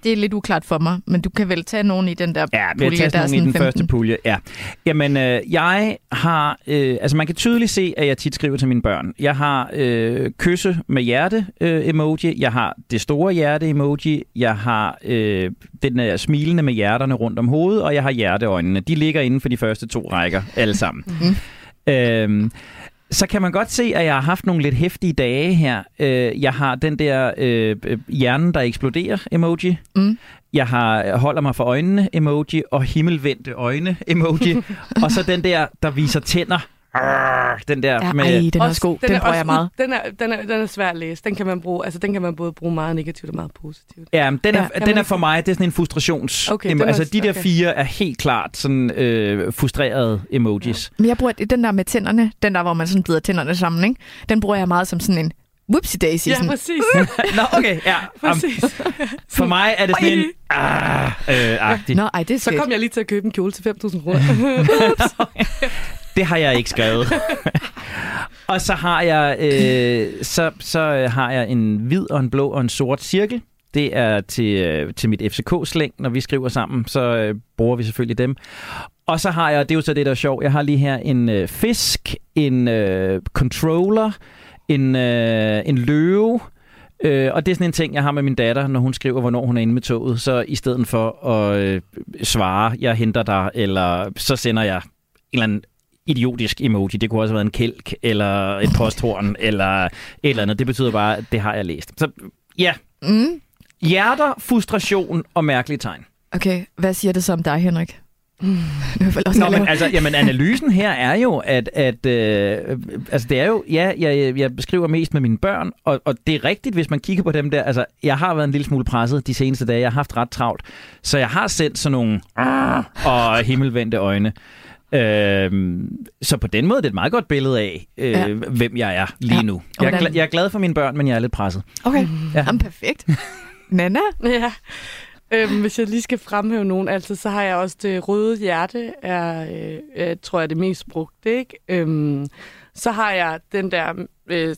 Det er lidt uklart for mig, men du kan vel tage nogen i den der ja, pulje, der er sådan i den 15. første pulje. Ja. Jamen, øh, jeg har... Øh, altså, man kan tydeligt se, at jeg tit skriver til mine børn. Jeg har øh, kysse med hjerte-emoji. Øh, jeg har det store hjerte-emoji. Jeg har øh, den der smilende med hjerterne rundt om hovedet, og jeg har hjerteøjnene. De ligger inden for de første to rækker, alle sammen. mm-hmm. øh, så kan man godt se, at jeg har haft nogle lidt hæftige dage her. Øh, jeg har den der øh, hjernen, der eksploderer emoji. Mm. Jeg har holder mig for øjnene emoji og himmelvendte øjne emoji. (laughs) og så den der, der viser tænder Arr, den der ja, med... Ej, den er også god. Den, den bruger jeg meget. Den er, den, er, den er svær at læse. Den kan man bruge, altså, den kan man både bruge meget negativt og meget positivt. Ja, men den er, ja, den er for mig, det er sådan en frustrations... Okay, emo- altså, de der okay. fire er helt klart sådan øh, frustrerede emojis. Ja. Men jeg bruger den der med tænderne, den der, hvor man sådan bider tænderne sammen, ikke? Den bruger jeg meget som sådan en whoopsie daisy. Ja, sådan. præcis. (laughs) Nå, okay, ja. præcis. Um, for mig er det sådan en... Ah, øh, agtig. Nå, ej, det er Så kom jeg lige til at købe en kjole til 5.000 kroner. (laughs) det har jeg ikke skrevet. (laughs) og så har jeg øh, så, så har jeg en hvid og en blå og en sort cirkel. Det er til, øh, til mit FCK-slæng, når vi skriver sammen, så øh, bruger vi selvfølgelig dem. Og så har jeg, det er jo så det, der er sjovt, jeg har lige her en øh, fisk, en øh, controller, en, øh, en løve, Øh, og det er sådan en ting, jeg har med min datter, når hun skriver, hvornår hun er inde med toget. Så i stedet for at øh, svare, jeg henter dig, eller så sender jeg en eller anden idiotisk emoji. Det kunne også have været en kælk, eller et posthorn, (laughs) eller et eller andet. Det betyder bare, at det har jeg læst. Så ja, Mm. hjerter, frustration og mærkelige tegn. Okay, hvad siger det så om dig, Henrik? (laughs) Mm. Nå, men altså, jamen, analysen her er jo, at, at øh, altså, det er jo, ja, jeg, jeg beskriver mest med mine børn, og, og det er rigtigt, hvis man kigger på dem der, altså, jeg har været en lille smule presset de seneste dage, jeg har haft ret travlt, så jeg har sendt sådan nogle "Ah", og himmelvendte øjne. Øhm, så på den måde det er det et meget godt billede af, øh, Ja. hvem jeg er lige Ja. nu. Jeg er, jeg er glad for mine børn, men jeg er lidt presset. Okay, Ja. ja. Jamen, perfekt. Nana? (laughs) Ja. Øhm, hvis jeg lige skal fremhæve nogen, altså, så har jeg også det røde hjerte, er, øh, øh, tror jeg, det mest brugte, ikke? Øhm, så har jeg den der øh,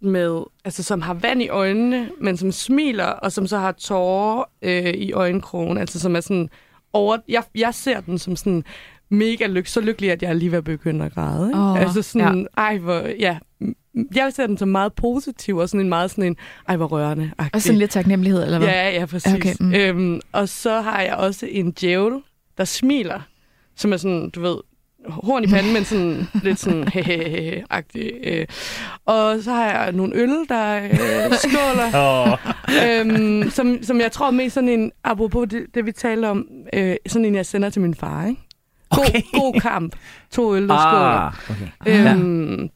med, altså, som har vand i øjnene, men som smiler, og som så har tårer øh, i øjenkrogen, altså som er sådan over... Jeg, jeg ser den som sådan mega lyk, så lykkelig, at jeg er lige ved at begynde at græde. Ikke? Åh, altså sådan, ja. ej, hvor, ja, jeg ser den som meget positiv, og sådan en meget sådan en, ej, hvor rørende. Og sådan lidt taknemmelighed, eller hvad? Ja, ja, præcis. Okay, Okay, mm. øhm, og så har jeg også en djævel, der smiler, som er sådan, du ved, horn i panden, men sådan (laughs) lidt sådan hehehe-agtig. Øh. Og så har jeg nogle øl, der øh, skåler, (laughs) Oh. øhm, som, som jeg tror mest sådan en, apropos det, det vi talte om, øh, sådan en, jeg sender til min far, ikke? God, Okay. god kamp. To øl, der skåler. Ah, okay. Ja. Øhm, ja,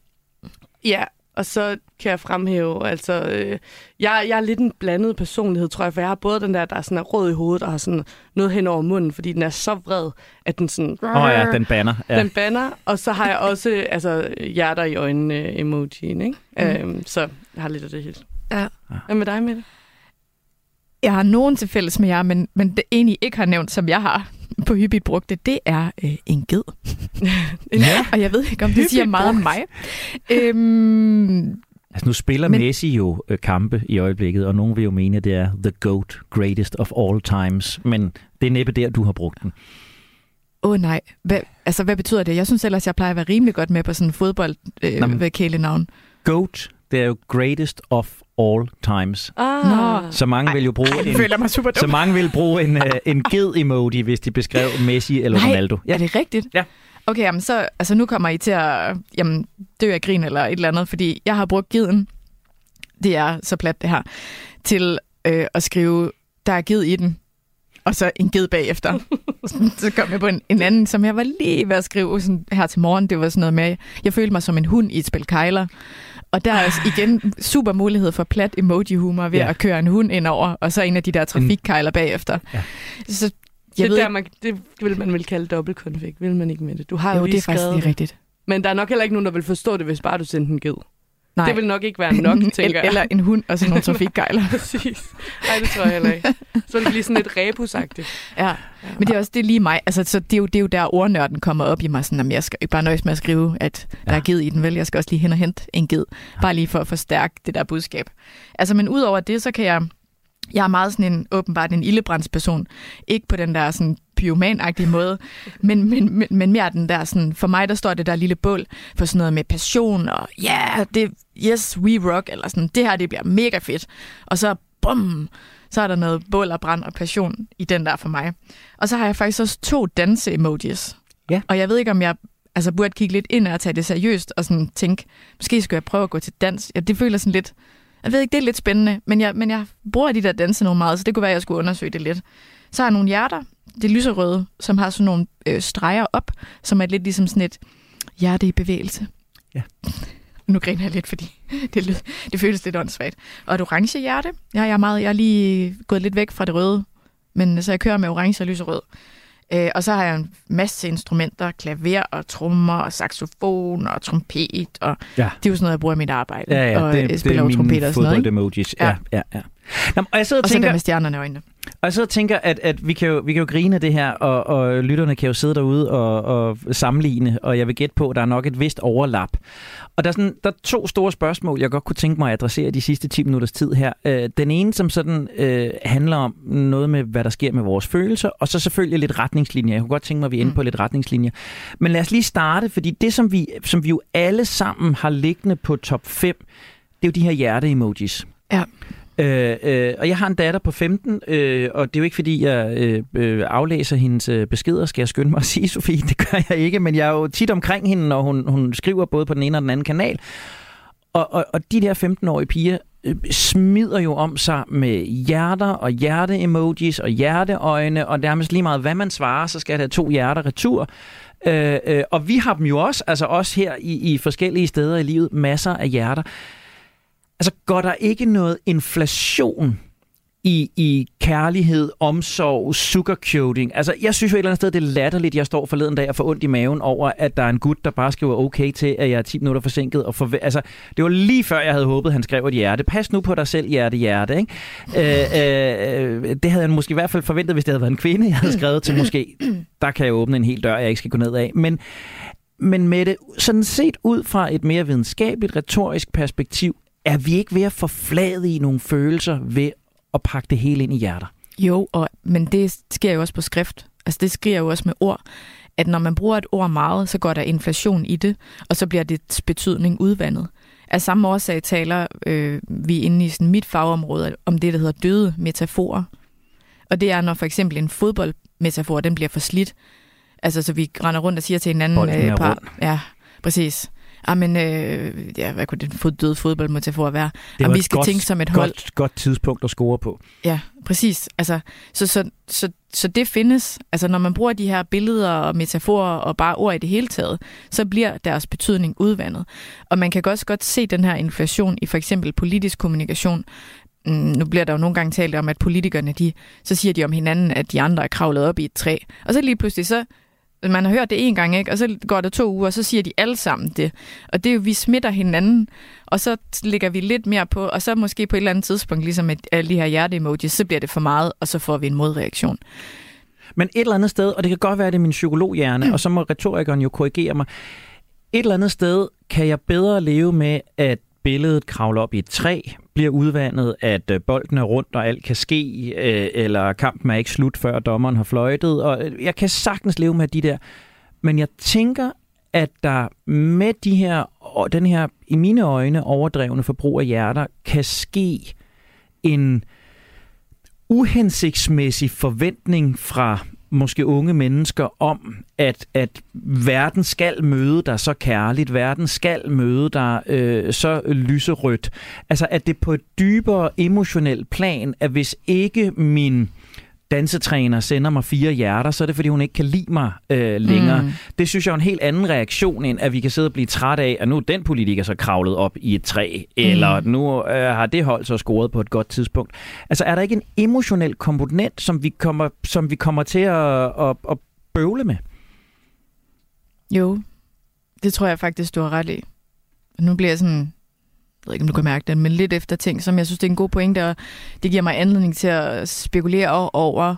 og så kan jeg fremhæve, altså, øh, jeg, jeg er lidt en blandet personlighed, tror jeg, for jeg har både den der, der er sådan er rød i hovedet, og har sådan noget hen over munden, fordi den er så vred, at den sådan... Åh oh, ja, den banner. Ja. Den banner, og så har jeg også altså, hjerter i øjnene øh, emojien, ikke? Mm. Øhm, så jeg har lidt af det hele. Ja. Hvad med dig, Mette? Jeg har nogen til fælles med jer, men, men det ene, I ikke har nævnt, som jeg har på hyppigt brugte, det er øh, en ged. (laughs) Ja. Og jeg ved ikke, om det Hyppigt siger meget om mig. Øhm, Altså nu spiller Men-. Messi jo øh, kampe i øjeblikket, og nogen vil jo mene, at det er the GOAT, greatest of all times. Men det er næppe der, du har brugt den. Åh oh, nej, hvad, altså hvad betyder det? Jeg synes ellers, jeg plejer at være rimelig godt med på sådan en fodbold øh, Nå, kælenavn. GOAT, det er jo greatest of all times. Ah, Nå. Så mange vil jo bruge en, føler mig super så mange vil bruge en, uh, en ged-emoji, hvis de beskrev Messi eller Nej, Ronaldo. Ja. Er det rigtigt? Ja. Okay, jamen så, altså nu kommer I til at jamen, dø af grin eller et eller andet, fordi jeg har brugt giden, det er så plat det her, til øh, at skrive, der er ged i den, og så en ged bagefter. (laughs) så kom jeg på en, en anden, som jeg var lige ved at skrive sådan her til morgen. Det var sådan noget med, jeg følte mig som en hund i et spil kejler. Og der er altså igen super mulighed for plat emoji-humor ved Ja. at køre en hund ind over, og så en af de der trafikkejler bagefter. Ja. Så det, jeg er ved der, man, det vil man vel kalde dobbeltkonfig, vil man ikke med det? Du har jo, jo lige det er faktisk skrevet lige rigtigt. Men der er nok heller ikke nogen, der vil forstå det, hvis bare du sendte en ged. Nej. Det vil nok ikke være nok, (laughs) tænker jeg. Eller en hund og sådan nogle (laughs) trafikkejler. Præcis. Nej, det tror jeg heller ikke. Så vil det blive sådan lidt rebusagtigt. ja. Men det er også det er lige mig. Altså, så det, er jo, det er jo der ordnørden kommer op i mig. Sådan, at jeg skal ikke bare nøjes med at skrive, at der Ja. er ged i den, vel? Jeg skal også lige hen og hente en ged. Bare lige for at forstærke det der budskab. Altså, men udover det, så kan jeg... Jeg er meget sådan en, åbenbart en ildebrændsperson. Ikke på den der sådan pyromanagtige måde, men, men, men, men mere den der sådan, for mig der står det der lille bål for sådan noget med passion, og ja, yeah, det, yes, we rock, eller sådan, det her, det bliver mega fedt. Og så, bum, så er der noget bål og brand og passion i den der for mig. Og så har jeg faktisk også to danse-emojis. Ja. Og jeg ved ikke, om jeg altså, burde kigge lidt ind og tage det seriøst, og sådan tænke, måske skulle jeg prøve at gå til dans. Ja, det føler sådan lidt, jeg ved ikke, det er lidt spændende, men jeg, men jeg bruger de der danse nogle meget, så det kunne være, at jeg skulle undersøge det lidt. Så har jeg nogle hjerter, det er lyserøde, som har sådan nogle øh, streger op, som er lidt ligesom sådan et hjerte i bevægelse. Ja. (laughs) Nu griner jeg lidt, fordi (laughs) det, lyder- det føles lidt åndssvagt. Og et orange hjerte. Ja, jeg, er meget, jeg er lige gået lidt væk fra det røde, men så jeg kører med orange og lyserød. Øh, og så har jeg en masse instrumenter, klaver og trommer og saxofon og trompet. Og Ja. det er jo sådan noget, jeg bruger i mit arbejde. Ja, ja, og det, øh, det spiller er mine trompet og sådan noget. ikke? fodbold-emojis. Ja, Ja. ja. Nå, og jeg sidder og Og så tænker, der med stjernerne i øjnene. Og og tænker, at, at vi, kan jo, vi kan jo grine det her, og, og lytterne kan jo sidde derude og, og sammenligne, og jeg vil gætte på, at der er nok et vist overlap. Og der er, sådan, der er to store spørgsmål, jeg godt kunne tænke mig at adressere de sidste 10 minutters tid her. Øh, Den ene, som sådan øh, handler om noget med, hvad der sker med vores følelser, og så selvfølgelig lidt retningslinjer. Jeg kunne godt tænke mig, at vi er inde Mm. på lidt retningslinjer. Men lad os lige starte, fordi det, som vi, som vi jo alle sammen har liggende på top 5, det er jo de her hjerte-emojis. Ja. Øh, øh, og jeg har en datter på 15, øh, og det er jo ikke fordi, jeg øh, øh, aflæser hendes øh, beskeder, skal jeg skynde mig at sige, (laughs) Sofie. Det gør jeg ikke, men jeg er jo tit omkring hende, når hun, hun skriver både på den ene og den anden kanal. Og, og, og de der 15-årige piger øh, smider jo om sig med hjerter og hjerte-emojis og hjerteøjne, og nærmest lige meget, hvad man svarer, så skal der to hjerter retur. Øh, øh, og vi har dem jo også, altså også her i, i forskellige steder i livet, masser af hjerter. Altså går der ikke noget inflation i, i kærlighed, omsorg, sugarcoating. Altså, jeg synes jo et eller andet sted, det er latterligt, jeg står forleden dag og får ondt i maven over, at der er en gut, der bare skriver okay til, at jeg er 10 minutter forsinket. Og forve- altså, det var lige før, jeg havde håbet, han skrev et hjerte. Pas nu på dig selv, hjerte, hjerte. Ikke? Øh, øh, det havde han måske i hvert fald forventet, hvis det havde været en kvinde, jeg havde skrevet til måske. Der kan jeg åbne en hel dør, jeg ikke skal gå ned af. Men, men med det sådan set ud fra et mere videnskabeligt, retorisk perspektiv, er vi ikke ved at forflade i nogle følelser ved at pakke det hele ind i hjerter? Jo, og, men det sker jo også på skrift. Altså det sker jo også med ord, at når man bruger et ord meget, så går der inflation i det, og så bliver det betydning udvandet. Af samme årsag taler øh, vi inde i sådan mit fagområde om det, der hedder døde metaforer. Og det er, når for eksempel en fodboldmetafor, den bliver for slidt. Altså, så vi render rundt og siger til hinanden... Bolden er par, rund. Ja, præcis. Ah, men, øh, ja, hvad kunne den fod, døde fodboldmetafor være? Det Om var vi skal godt, tænke som et hold. Godt, godt tidspunkt at score på. Ja, præcis. Altså, så, så, så, så det findes. Altså, når man bruger de her billeder og metaforer og bare ord i det hele taget, så bliver deres betydning udvandet. Og man kan også godt se den her inflation i for eksempel politisk kommunikation. Mm, nu bliver der jo nogle gange talt om, at politikerne, de, så siger de om hinanden, at de andre er kravlet op i et træ. Og så lige pludselig, så man har hørt det en gang, ikke? og så går der to uger, og så siger de alle sammen det. Og det er jo, vi smitter hinanden, og så lægger vi lidt mere på, og så måske på et eller andet tidspunkt, ligesom et, alle de her hjerte-emojis, så bliver det for meget, og så får vi en modreaktion. Men et eller andet sted, og det kan godt være, at det er min psykologhjerne, mm. og så må retorikeren jo korrigere mig. Et eller andet sted kan jeg bedre leve med, at billedet kravler op i et træ, bliver udvandet, at øh, bolden er rundt, og alt kan ske, øh, eller kampen er ikke slut, før dommeren har fløjtet. Og øh, jeg kan sagtens leve med de der. Men jeg tænker, at der med de her, og den her, i mine øjne, overdrevne forbrug af hjerter, kan ske en uhensigtsmæssig forventning fra måske unge mennesker om, at, at verden skal møde dig så kærligt, verden skal møde dig øh, så lyserødt. Altså at det på et dybere emotionelt plan, at hvis ikke min dansetræner sender mig fire hjerter, så er det, fordi hun ikke kan lide mig øh, længere. Mm. Det synes jeg er en helt anden reaktion, end at vi kan sidde og blive træt af, at nu er den politiker så kravlet op i et træ, mm. eller nu øh, har det hold så scoret på et godt tidspunkt. Altså er der ikke en emotionel komponent, som vi kommer, som vi kommer til at, at, at bøvle med? Jo, det tror jeg faktisk, du har ret i. Nu bliver jeg sådan jeg ved ikke, om du kan mærke det, men lidt efter ting, som jeg synes, det er en god pointe, og det giver mig anledning til at spekulere over,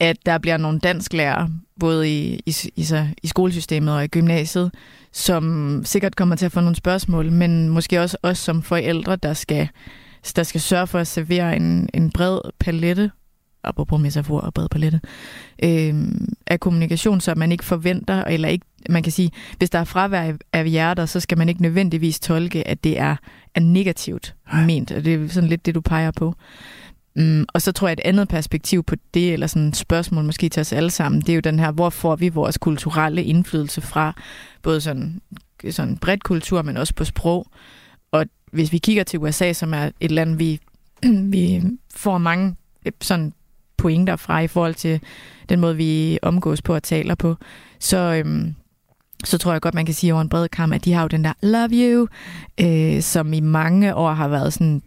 at der bliver nogle dansklærer, både i, i, i, i skolesystemet og i gymnasiet, som sikkert kommer til at få nogle spørgsmål, men måske også os som forældre, der skal, der skal sørge for at servere en, en bred palette apropos metafor og bred palette, øh, af kommunikation, så man ikke forventer, eller ikke, man kan sige, hvis der er fravær af hjerter, så skal man ikke nødvendigvis tolke, at det er, er negativt ment, og det er sådan lidt det, du peger på. Um, og så tror jeg, et andet perspektiv på det, eller sådan et spørgsmål måske til os alle sammen, det er jo den her, hvor får vi vores kulturelle indflydelse fra, både sådan, sådan bredt kultur, men også på sprog. Og hvis vi kigger til USA, som er et land, vi, (clears throat) vi får mange sådan pointer fra i forhold til den måde, vi omgås på og taler på, så, øhm, så tror jeg godt, man kan sige over en bred kamp, at de har jo den der love you, øh, som i mange år har været sådan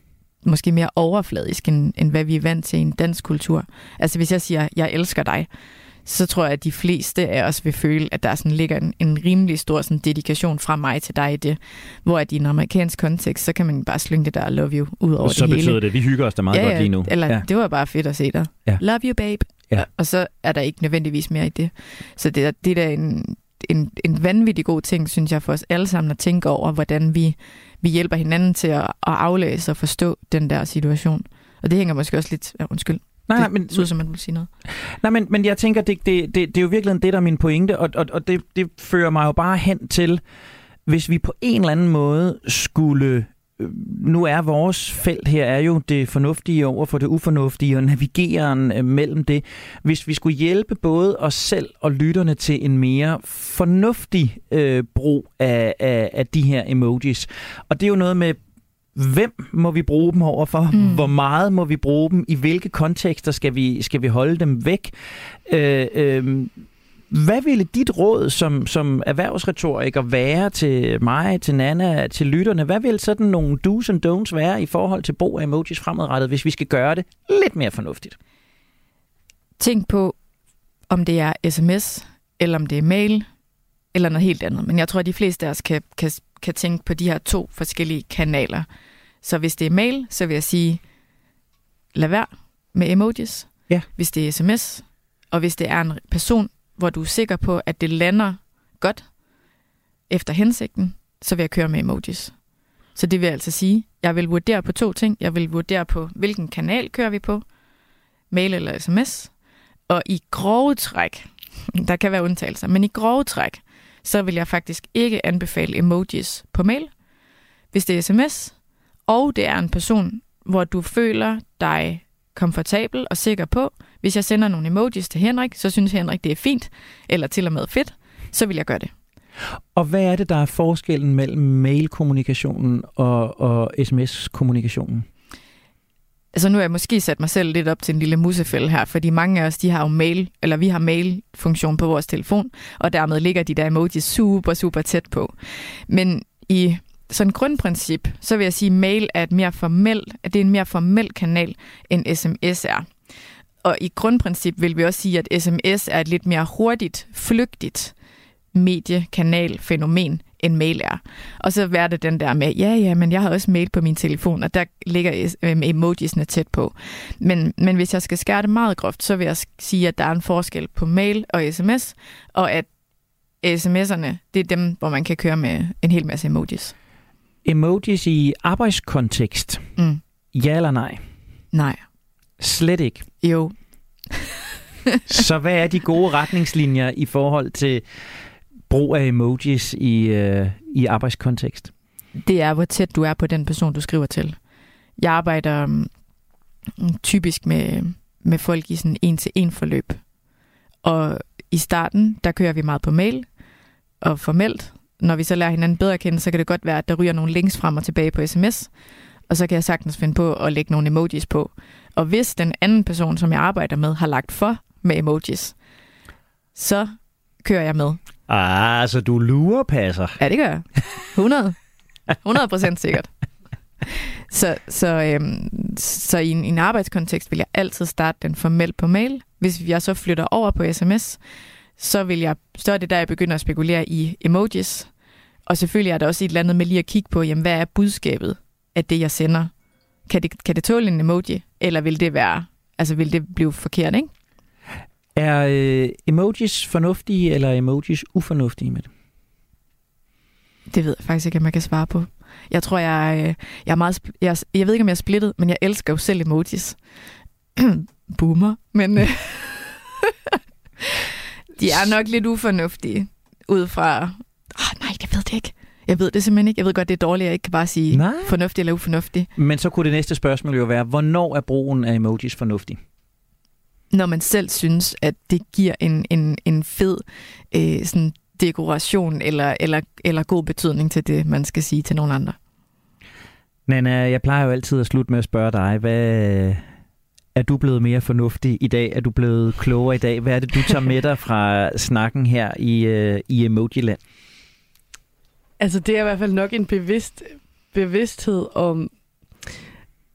måske mere overfladisk, end, end hvad vi er vant til i en dansk kultur. Altså hvis jeg siger, jeg elsker dig, så tror jeg, at de fleste af os vil føle, at der sådan ligger en, en rimelig stor sådan, dedikation fra mig til dig i det. Hvor at i en amerikansk kontekst, så kan man bare slynge det der love you ud over så det hele. Så betyder det, vi hygger os da meget ja, godt lige nu. Eller ja. det var bare fedt at se dig. Ja. Love you, babe. Ja. Og så er der ikke nødvendigvis mere i det. Så det er, det er en, en, en vanvittig god ting, synes jeg, for os alle sammen at tænke over, hvordan vi, vi hjælper hinanden til at, at aflæse og forstå den der situation. Og det hænger måske også lidt... Ja, undskyld. Nej, det men, synes, som man vil sige noget. Nej, men, men jeg tænker, det, det, det, det er jo virkelig det, der er min pointe, og, og, og det, det fører mig jo bare hen til, hvis vi på en eller anden måde skulle nu er vores felt her er jo det fornuftige over for det ufornuftige og navigeren øh, mellem det. Hvis vi skulle hjælpe både os selv og lytterne til en mere fornuftig øh, brug af, af, af de her emojis, og det er jo noget med hvem må vi bruge dem overfor? Mm. Hvor meget må vi bruge dem? I hvilke kontekster skal vi, skal vi holde dem væk? Øh, øh, hvad ville dit råd som, som erhvervsretoriker være til mig, til Nana, til lytterne? Hvad vil sådan nogle do's and don'ts være i forhold til brug af emojis fremadrettet, hvis vi skal gøre det lidt mere fornuftigt? Tænk på, om det er sms, eller om det er mail, eller noget helt andet. Men jeg tror, at de fleste af os kan, kan, kan tænke på de her to forskellige kanaler. Så hvis det er mail, så vil jeg sige, lad være med emojis. Ja. Hvis det er sms, og hvis det er en person, hvor du er sikker på, at det lander godt efter hensigten, så vil jeg køre med emojis. Så det vil altså sige, jeg vil vurdere på to ting. Jeg vil vurdere på, hvilken kanal kører vi på, mail eller sms. Og i grove træk, (laughs) der kan være undtagelser, men i grove træk, så vil jeg faktisk ikke anbefale emojis på mail. Hvis det er sms, og det er en person, hvor du føler dig komfortabel og sikker på, hvis jeg sender nogle emojis til Henrik, så synes Henrik, det er fint, eller til og med fedt, så vil jeg gøre det. Og hvad er det, der er forskellen mellem mailkommunikationen og, og sms-kommunikationen? Altså nu har jeg måske sat mig selv lidt op til en lille musefælde her, fordi mange af os, de har jo mail, eller vi har mail-funktion på vores telefon, og dermed ligger de der emojis super, super tæt på. Men i sådan grundprincip, så vil jeg sige, at mail er, et mere formel, at det er en mere formel kanal, end sms er. Og i grundprincip vil vi også sige, at sms er et lidt mere hurtigt, flygtigt mediekanal fænomen end mail er. Og så er det den der med, ja, ja, men jeg har også mail på min telefon, og der ligger øh, emojisene tæt på. Men, men hvis jeg skal skære det meget groft, så vil jeg sige, at der er en forskel på mail og sms, og at sms'erne, det er dem, hvor man kan køre med en hel masse emojis. Emojis i arbejdskontekst. Mm. Ja eller nej? Nej. Slet ikke. Jo. (laughs) så hvad er de gode retningslinjer i forhold til brug af emojis i, øh, i arbejdskontekst? Det er, hvor tæt du er på den person, du skriver til. Jeg arbejder um, typisk med, med folk i sådan en-til-en forløb. Og i starten, der kører vi meget på mail og formelt. Når vi så lærer hinanden bedre at kende, så kan det godt være, at der ryger nogle links frem og tilbage på sms. Og så kan jeg sagtens finde på at lægge nogle emojis på. Og hvis den anden person, som jeg arbejder med, har lagt for med emojis, så kører jeg med. Ah, så du lurepasser. Ja, det gør jeg. 100. 100 procent sikkert. Så, så, øhm, så i en, i en arbejdskontekst vil jeg altid starte den formelt på mail. Hvis jeg så flytter over på sms, så, vil jeg, så er det der, jeg begynder at spekulere i emojis. Og selvfølgelig er der også et eller andet med lige at kigge på, jamen, hvad er budskabet af det, jeg sender? Kan det, kan det tåle en emoji, eller vil det være, altså vil det blive forkert, ikke? Er øh, emojis fornuftige, eller er emojis ufornuftige med det? Det ved jeg faktisk ikke, om jeg kan svare på. Jeg tror, jeg, øh, jeg er meget... Jeg, jeg ved ikke, om jeg er splittet, men jeg elsker jo selv emojis. (clears throat) Boomer, men... Øh, (laughs) de er nok lidt ufornuftige, ud fra... Oh, nej, jeg ved det ikke. Jeg ved det simpelthen ikke. Jeg ved godt, det er dårligt, at jeg ikke kan bare sige Nej. fornuftig eller ufornuftig. Men så kunne det næste spørgsmål jo være, hvornår er brugen af emojis fornuftig? Når man selv synes, at det giver en, en, en fed øh, sådan dekoration eller, eller, eller god betydning til det, man skal sige til nogen andre. Nana, jeg plejer jo altid at slutte med at spørge dig, hvad, er du blevet mere fornuftig i dag? Er du blevet klogere i dag? Hvad er det, du tager med dig fra snakken her i, uh, i Emojiland? Altså, det er i hvert fald nok en bevidst, bevidsthed om,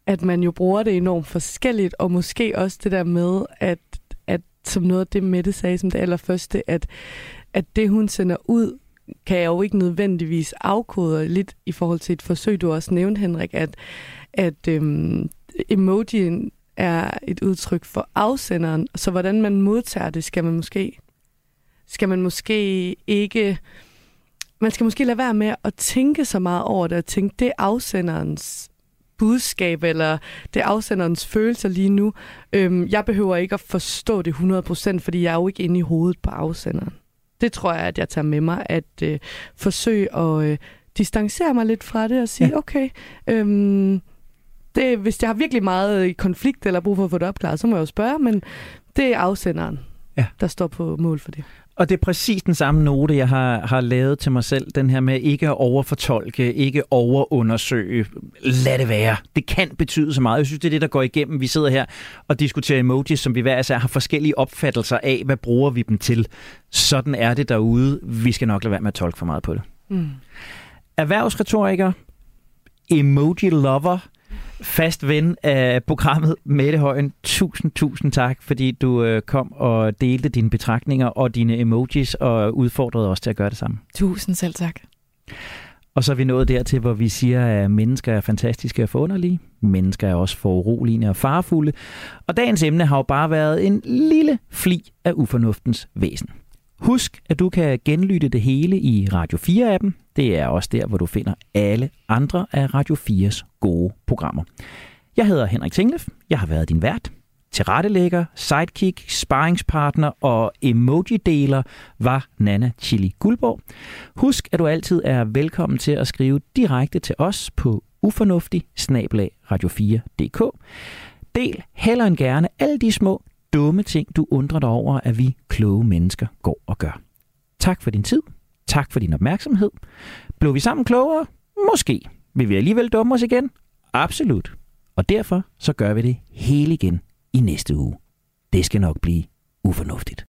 at man jo bruger det enormt forskelligt, og måske også det der med, at, at som noget af det, Mette sagde som det allerførste, at, at det, hun sender ud, kan jeg jo ikke nødvendigvis afkode lidt i forhold til et forsøg, du også nævnte, Henrik, at, at øhm, emojien er et udtryk for afsenderen, så hvordan man modtager det, skal man måske skal man måske ikke man skal måske lade være med at tænke så meget over det, og tænke, det er afsenderens budskab, eller det er afsenderens følelser lige nu. Øhm, jeg behøver ikke at forstå det 100%, fordi jeg er jo ikke inde i hovedet på afsenderen. Det tror jeg, at jeg tager med mig, at øh, forsøge at øh, distancere mig lidt fra det og sige, Ja. okay, øhm, det, hvis jeg har virkelig meget i konflikt eller brug for at få det opklaret, så må jeg jo spørge, men det er afsenderen, Ja. der står på mål for det. Og det er præcis den samme note, jeg har, har lavet til mig selv. Den her med ikke at overfortolke, ikke overundersøge. Lad det være. Det kan betyde så meget. Jeg synes, det er det, der går igennem. Vi sidder her og diskuterer emojis, som vi hver især har forskellige opfattelser af. Hvad bruger vi dem til? Sådan er det derude. Vi skal nok lade være med at tolke for meget på det. Mm. Erhvervsretoriker, emoji lover, fast ven af programmet, Mette Højen. Tusind, tusind tak, fordi du øh, kom og delte dine betragtninger og dine emojis og udfordrede os til at gøre det samme. Tusind selv tak. Og så er vi nået dertil, hvor vi siger, at mennesker er fantastiske og forunderlige. Mennesker er også foruroligende og farefulde. Og dagens emne har jo bare været en lille fli af ufornuftens væsen. Husk, at du kan genlytte det hele i Radio 4-appen. Det er også der, hvor du finder alle andre af Radio 4's gode programmer. Jeg hedder Henrik Tinglef. Jeg har været din vært. Tilrettelægger, sidekick, sparringspartner og emoji-deler var Nana Chili Guldborg. Husk, at du altid er velkommen til at skrive direkte til os på ufornuftig radio4.dk. Del heller end gerne alle de små dumme ting, du undrer dig over, at vi kloge mennesker går og gør. Tak for din tid. Tak for din opmærksomhed. Blev vi sammen klogere? Måske. Vil vi alligevel dumme os igen? Absolut. Og derfor så gør vi det hele igen i næste uge. Det skal nok blive ufornuftigt.